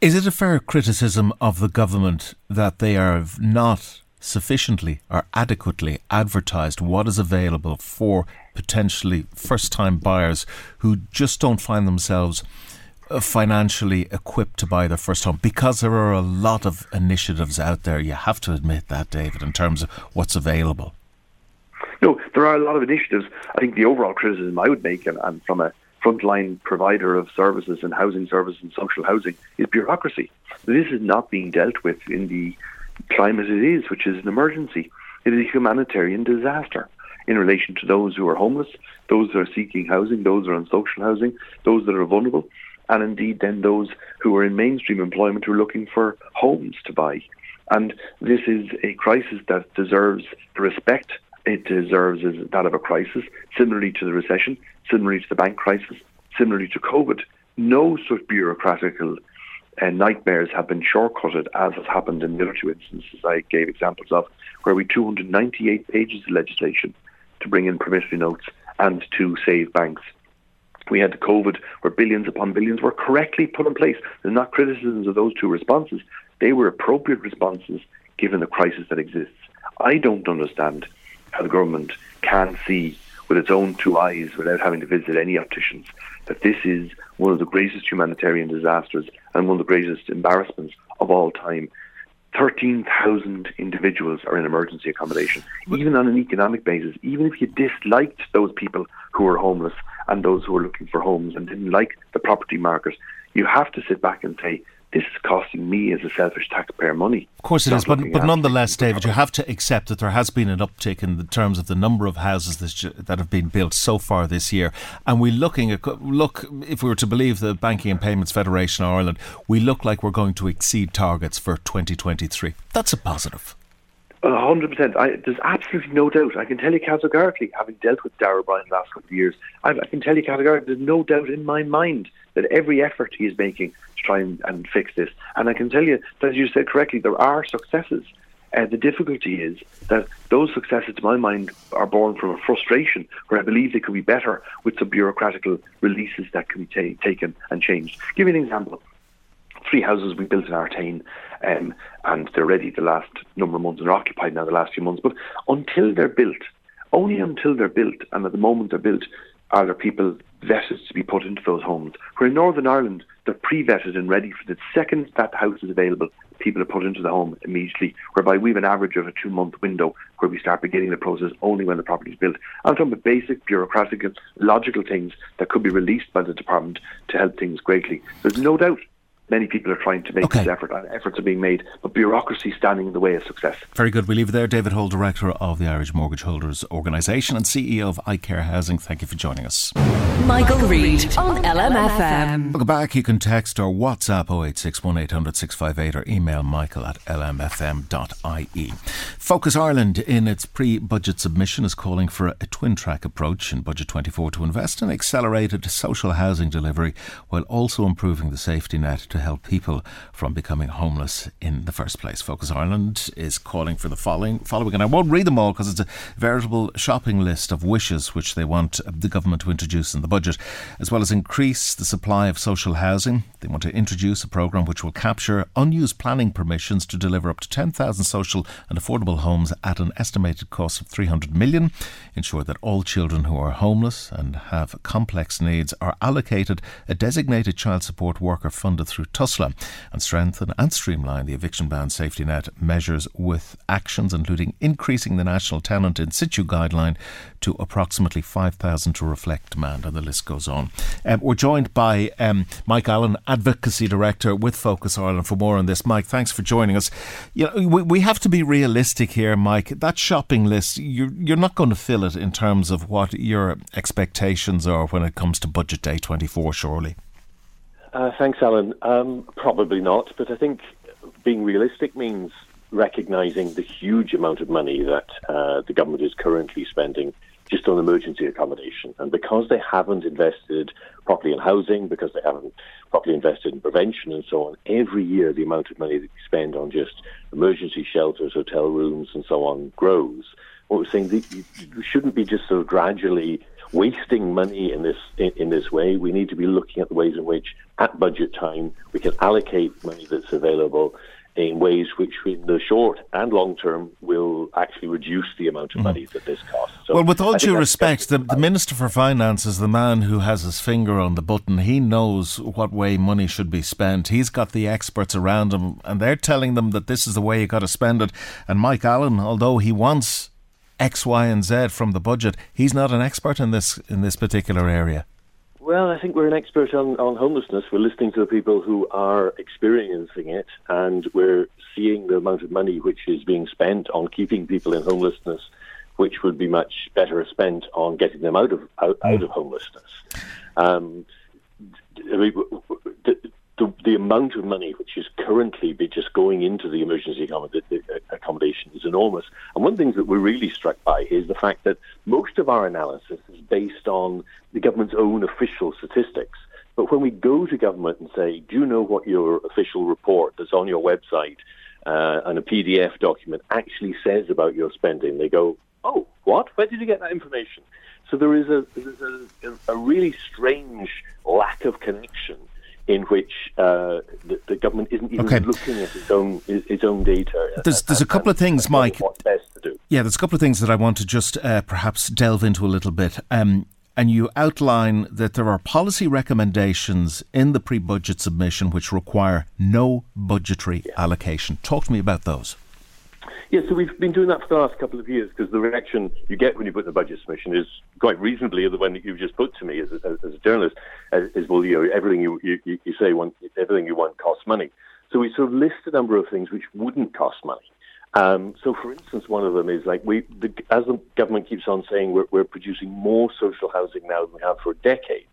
Is it a fair criticism of the government that they are not sufficiently or adequately advertised what is available for potentially first-time buyers who just don't find themselves Uh, financially equipped to buy their first home because there are a lot of initiatives out there. You have to admit that, David, in terms of what's available. No, there are a lot of initiatives. I think the overall criticism I would make, and, and from a frontline provider of services and housing services and social housing, is bureaucracy. This is not being dealt with in the climate it is, which is an emergency. It is a humanitarian disaster in relation to those who are homeless, those who are seeking housing, those who are on social housing, those that are vulnerable and indeed then those who are in mainstream employment who are looking for homes to buy. And this is a crisis that deserves the respect it deserves is that of a crisis, similarly to the recession, similarly to the bank crisis, similarly to COVID. No such bureaucratical uh, nightmares have been shortcutted as has happened in the other two instances I gave examples of, where we 298 pages of legislation to bring in promissory notes and to save banks we had the COVID, where billions upon billions were correctly put in place. They're not criticisms of those two responses. They were appropriate responses given the crisis that exists. I don't understand how the government can see with its own two eyes, without having to visit any opticians, that this is one of the greatest humanitarian disasters and one of the greatest embarrassments of all time. 13,000 individuals are in emergency accommodation. Even on an economic basis, even if you disliked those people who were homeless and those who were looking for homes and didn't like the property market, you have to sit back and say this is costing me as a selfish taxpayer money. Of course it is, but, but nonetheless, David, you have to accept that there has been an uptick in the terms of the number of houses that, that have been built so far this year. And we're looking at, look, if we were to believe the Banking and Payments Federation of Ireland, we look like we're going to exceed targets for 2023. That's a positive. Hundred percent. There's absolutely no doubt. I can tell you categorically, having dealt with Darragh Bryan the last couple of years, I, I can tell you categorically, there's no doubt in my mind that every effort he is making to try and, and fix this. And I can tell you that, as you said correctly, there are successes. Uh, the difficulty is that those successes, to my mind, are born from a frustration where I believe they could be better with some bureaucratical releases that can be ta- taken and changed. Give you an example three houses we built in Artane, um, and they're ready the last number of months and are occupied now the last few months. But until they're built, only until they're built, and at the moment they're built, are there people vetted to be put into those homes. Where in Northern Ireland, they're pre-vetted and ready for the second that house is available, people are put into the home immediately, whereby we have an average of a two-month window where we start beginning the process only when the property is built. I'm talking about basic, bureaucratic, and logical things that could be released by the department to help things greatly. There's no doubt many people are trying to make Okay. this effort, and efforts are being made, but bureaucracy standing in the way of success. Very good. We leave it there. David Hall, Director of the Irish Mortgage Holders Organisation and CEO of iCare Housing. Thank you for joining us. Michael Reade on LMFM. Welcome back. You can text or WhatsApp 0861 or email michael at lmfm.ie. Focus Ireland, in its pre budget submission, is calling for a twin track approach in Budget 24 to invest in accelerated social housing delivery while also improving the safety net to help people from becoming homeless in the first place. Focus Ireland is calling for the following, following and I won't read them all because it's a veritable shopping list of wishes which they want the government to introduce in the budget, as well as increase the supply of social housing. They want to introduce a programme which will capture unused planning permissions to deliver up to 10,000 social and affordable homes at an estimated cost of 300 million, ensure that all children who are homeless and have complex needs are allocated a designated child support worker funded through TUSLA, and strengthen and streamline the eviction ban safety net measures with actions including increasing the national tenant in situ guideline to approximately 5,000 to reflect demand, and the list goes on. Um, we're joined by um, Mike Allen, Advocacy Director with Focus Ireland, for more on this. Mike, thanks for joining us. You know, we, we have to be realistic here, Mike. That shopping list, you're, you're not going to fill it in terms of what your expectations are when it comes to Budget Day 24, surely. Uh, thanks, Alan. Um, probably not, but I think being realistic means recognising the huge amount of money that uh, the government is currently spending just on emergency accommodation. And because they haven't invested properly in housing, because they haven't properly invested in prevention and so on, every year the amount of money that we spend on just emergency shelters, hotel rooms, and so on grows. What we're saying, you shouldn't be just sort of gradually wasting money in this in, in this way. We need to be looking at the ways in which, at budget time, we can allocate money that's available in ways which, in the short and long term, will actually reduce the amount of hmm. money that this costs. So well, with all I due respect, the, the Minister for Finance is the man who has his finger on the button. He knows what way money should be spent. He's got the experts around him, and they're telling them that this is the way you got to spend it. And Mike Allen, although he wants X, Y, and Z from the budget, he's not an expert in this in this particular area. Well, I think we're an expert on, on homelessness. We're listening to the people who are experiencing it, and we're seeing the amount of money which is being spent on keeping people in homelessness, which would be much better spent on getting them out of out, out of homelessness. Um, I mean, the, the, amount of money which is currently be just going into the emergency accommod- accommodation is enormous. And one thing that we're really struck by is the fact that most of our analysis is based on the government's own official statistics. But when we go to government and say, do you know what your official report that's on your website uh, and a PDF document actually says about your spending, they go, oh, what? Where did you get that information? So there is a, a, a really strange lack of connection in which uh, the, the government isn't even Okay. looking at its own its own data. There's there's a couple of things, Mike. What's best to do? Yeah, there's a couple of things that I want to just uh, perhaps delve into a little bit. Um, and you outline that there are policy recommendations in the pre budget submission which require no budgetary allocation. Talk to me about those. Yeah, so we've been doing that for the last couple of years because the reaction you get when you put in budget submission is quite reasonably the one that you've just put to me as a, as a journalist uh, is well, you know, everything you, you, you say, want, everything you want costs money. So we sort of list a number of things which wouldn't cost money. Um, so, for instance, one of them is like we, the, as the government keeps on saying, we're, we're producing more social housing now than we have for decades,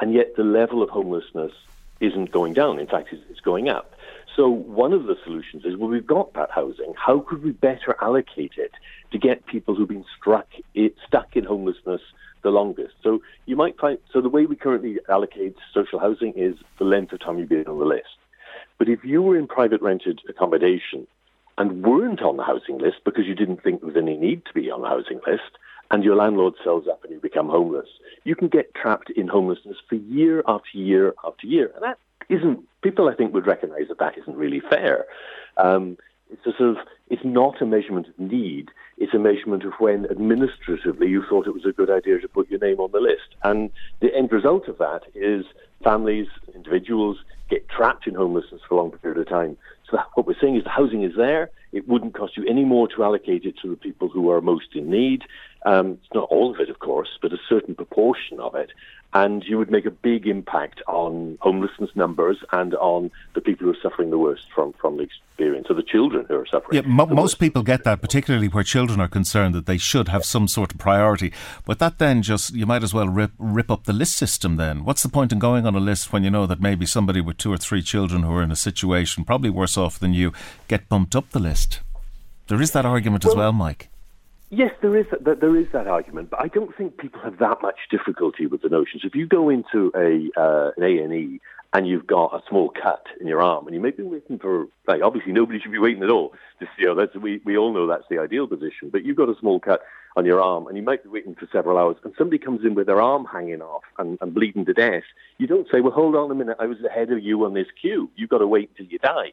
and yet the level of homelessness isn't going down. In fact, it's, it's going up. So one of the solutions is, well, we've got that housing. How could we better allocate it to get people who've been struck, stuck in homelessness the longest? So you might find, so the way we currently allocate social housing is the length of time you've been on the list. But if you were in private rented accommodation and weren't on the housing list because you didn't think there was any need to be on the housing list, and your landlord sells up and you become homeless, you can get trapped in homelessness for year after year after year. And that isn't, people I think would recognize that that isn't really fair. Um, it's a sort of, it's not a measurement of need. It's a measurement of when administratively you thought it was a good idea to put your name on the list. And the end result of that is families, individuals get trapped in homelessness for a long period of time. So what we're saying is the housing is there. It wouldn't cost you any more to allocate it to the people who are most in need. Um, it's not all of it, of course, but a certain proportion of it and you would make a big impact on homelessness numbers and on the people who are suffering the worst from, from the experience, or the children who are suffering. Yeah, mo- most people get that, particularly where children are concerned, that they should have some sort of priority. But that then just, you might as well rip, rip up the list system then. What's the point in going on a list when you know that maybe somebody with two or three children who are in a situation, probably worse off than you, get bumped up the list? There is that argument well, as well, Mike. Yes, there is that. There is that argument, but I don't think people have that much difficulty with the notions. If you go into a uh, an A and E and you've got a small cut in your arm, and you may be waiting for like obviously nobody should be waiting at all. Just you know, that's we we all know that's the ideal position. But you've got a small cut on your arm, and you might be waiting for several hours, and somebody comes in with their arm hanging off and, and bleeding to death. You don't say, "Well, hold on a minute, I was ahead of you on this queue." You've got to wait until you die.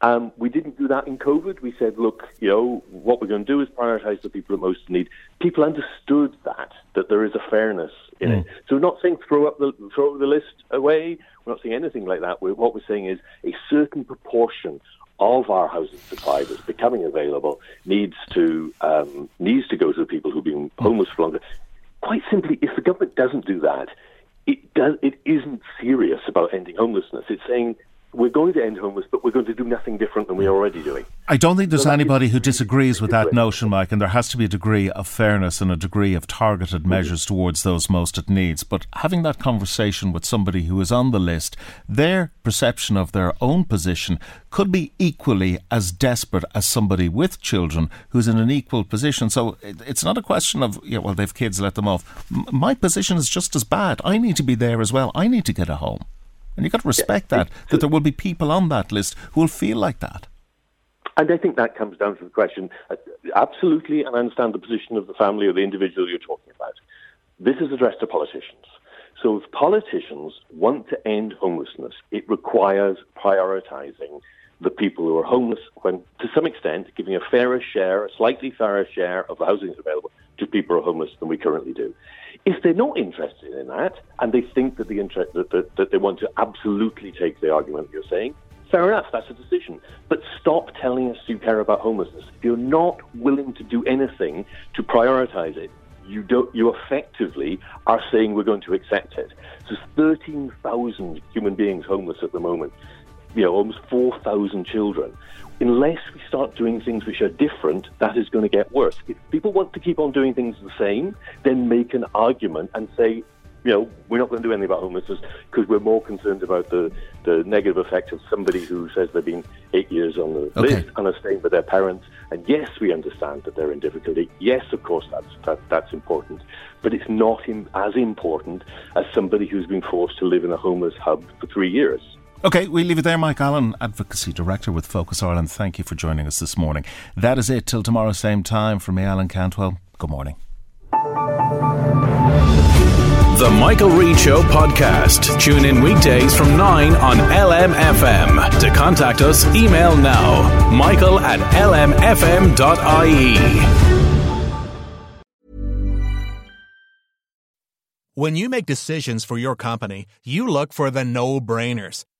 Um, we didn't do that in COVID. We said, look, you know, what we're going to do is prioritise the people that most need. People understood that that there is a fairness in mm. it. So we're not saying throw up the throw the list away. We're not saying anything like that. We're, what we're saying is a certain proportion of our housing supply that's becoming available needs to um, needs to go to the people who've been mm. homeless for longer. Quite simply, if the government doesn't do that, it does. It isn't serious about ending homelessness. It's saying we're going to end homeless, but we're going to do nothing different than we're already doing. I don't think there's so anybody who disagrees with that notion, Mike, and there has to be a degree of fairness and a degree of targeted mm-hmm. measures towards those most at needs. But having that conversation with somebody who is on the list, their perception of their own position could be equally as desperate as somebody with children who's in an equal position. So it's not a question of, yeah, well, they've kids, let them off. My position is just as bad. I need to be there as well. I need to get a home. And you've got to respect yeah. that, that there will be people on that list who will feel like that. And I think that comes down to the question uh, absolutely, and I understand the position of the family or the individual you're talking about. This is addressed to politicians. So if politicians want to end homelessness, it requires prioritizing the people who are homeless when, to some extent, giving a fairer share, a slightly fairer share of the housing that's available to people who are homeless than we currently do. If they're not interested in that and they think that, the interest, that, that, that they want to absolutely take the argument you're saying, fair enough, that's a decision. But stop telling us you care about homelessness. If you're not willing to do anything to prioritize it, you don't. You effectively are saying we're going to accept it. So, 13,000 human beings homeless at the moment. You know, almost 4,000 children unless we start doing things which are different, that is going to get worse. If people want to keep on doing things the same, then make an argument and say, you know, we're not going to do anything about homelessness because we're more concerned about the, the negative effect of somebody who says they've been eight years on the okay. list and are staying with their parents. And yes, we understand that they're in difficulty. Yes, of course, that's that, that's important, but it's not in, as important as somebody who's been forced to live in a homeless hub for three years. Okay, we leave it there. Mike Allen, Advocacy Director with Focus Ireland. Thank you for joining us this morning. That is it till tomorrow, same time. For me, Alan Cantwell, good morning. The Michael Reade Show podcast. Tune in weekdays from 9 on LMFM. To contact us, email now michael at lmfm.ie. When you make decisions for your company, you look for the no brainers.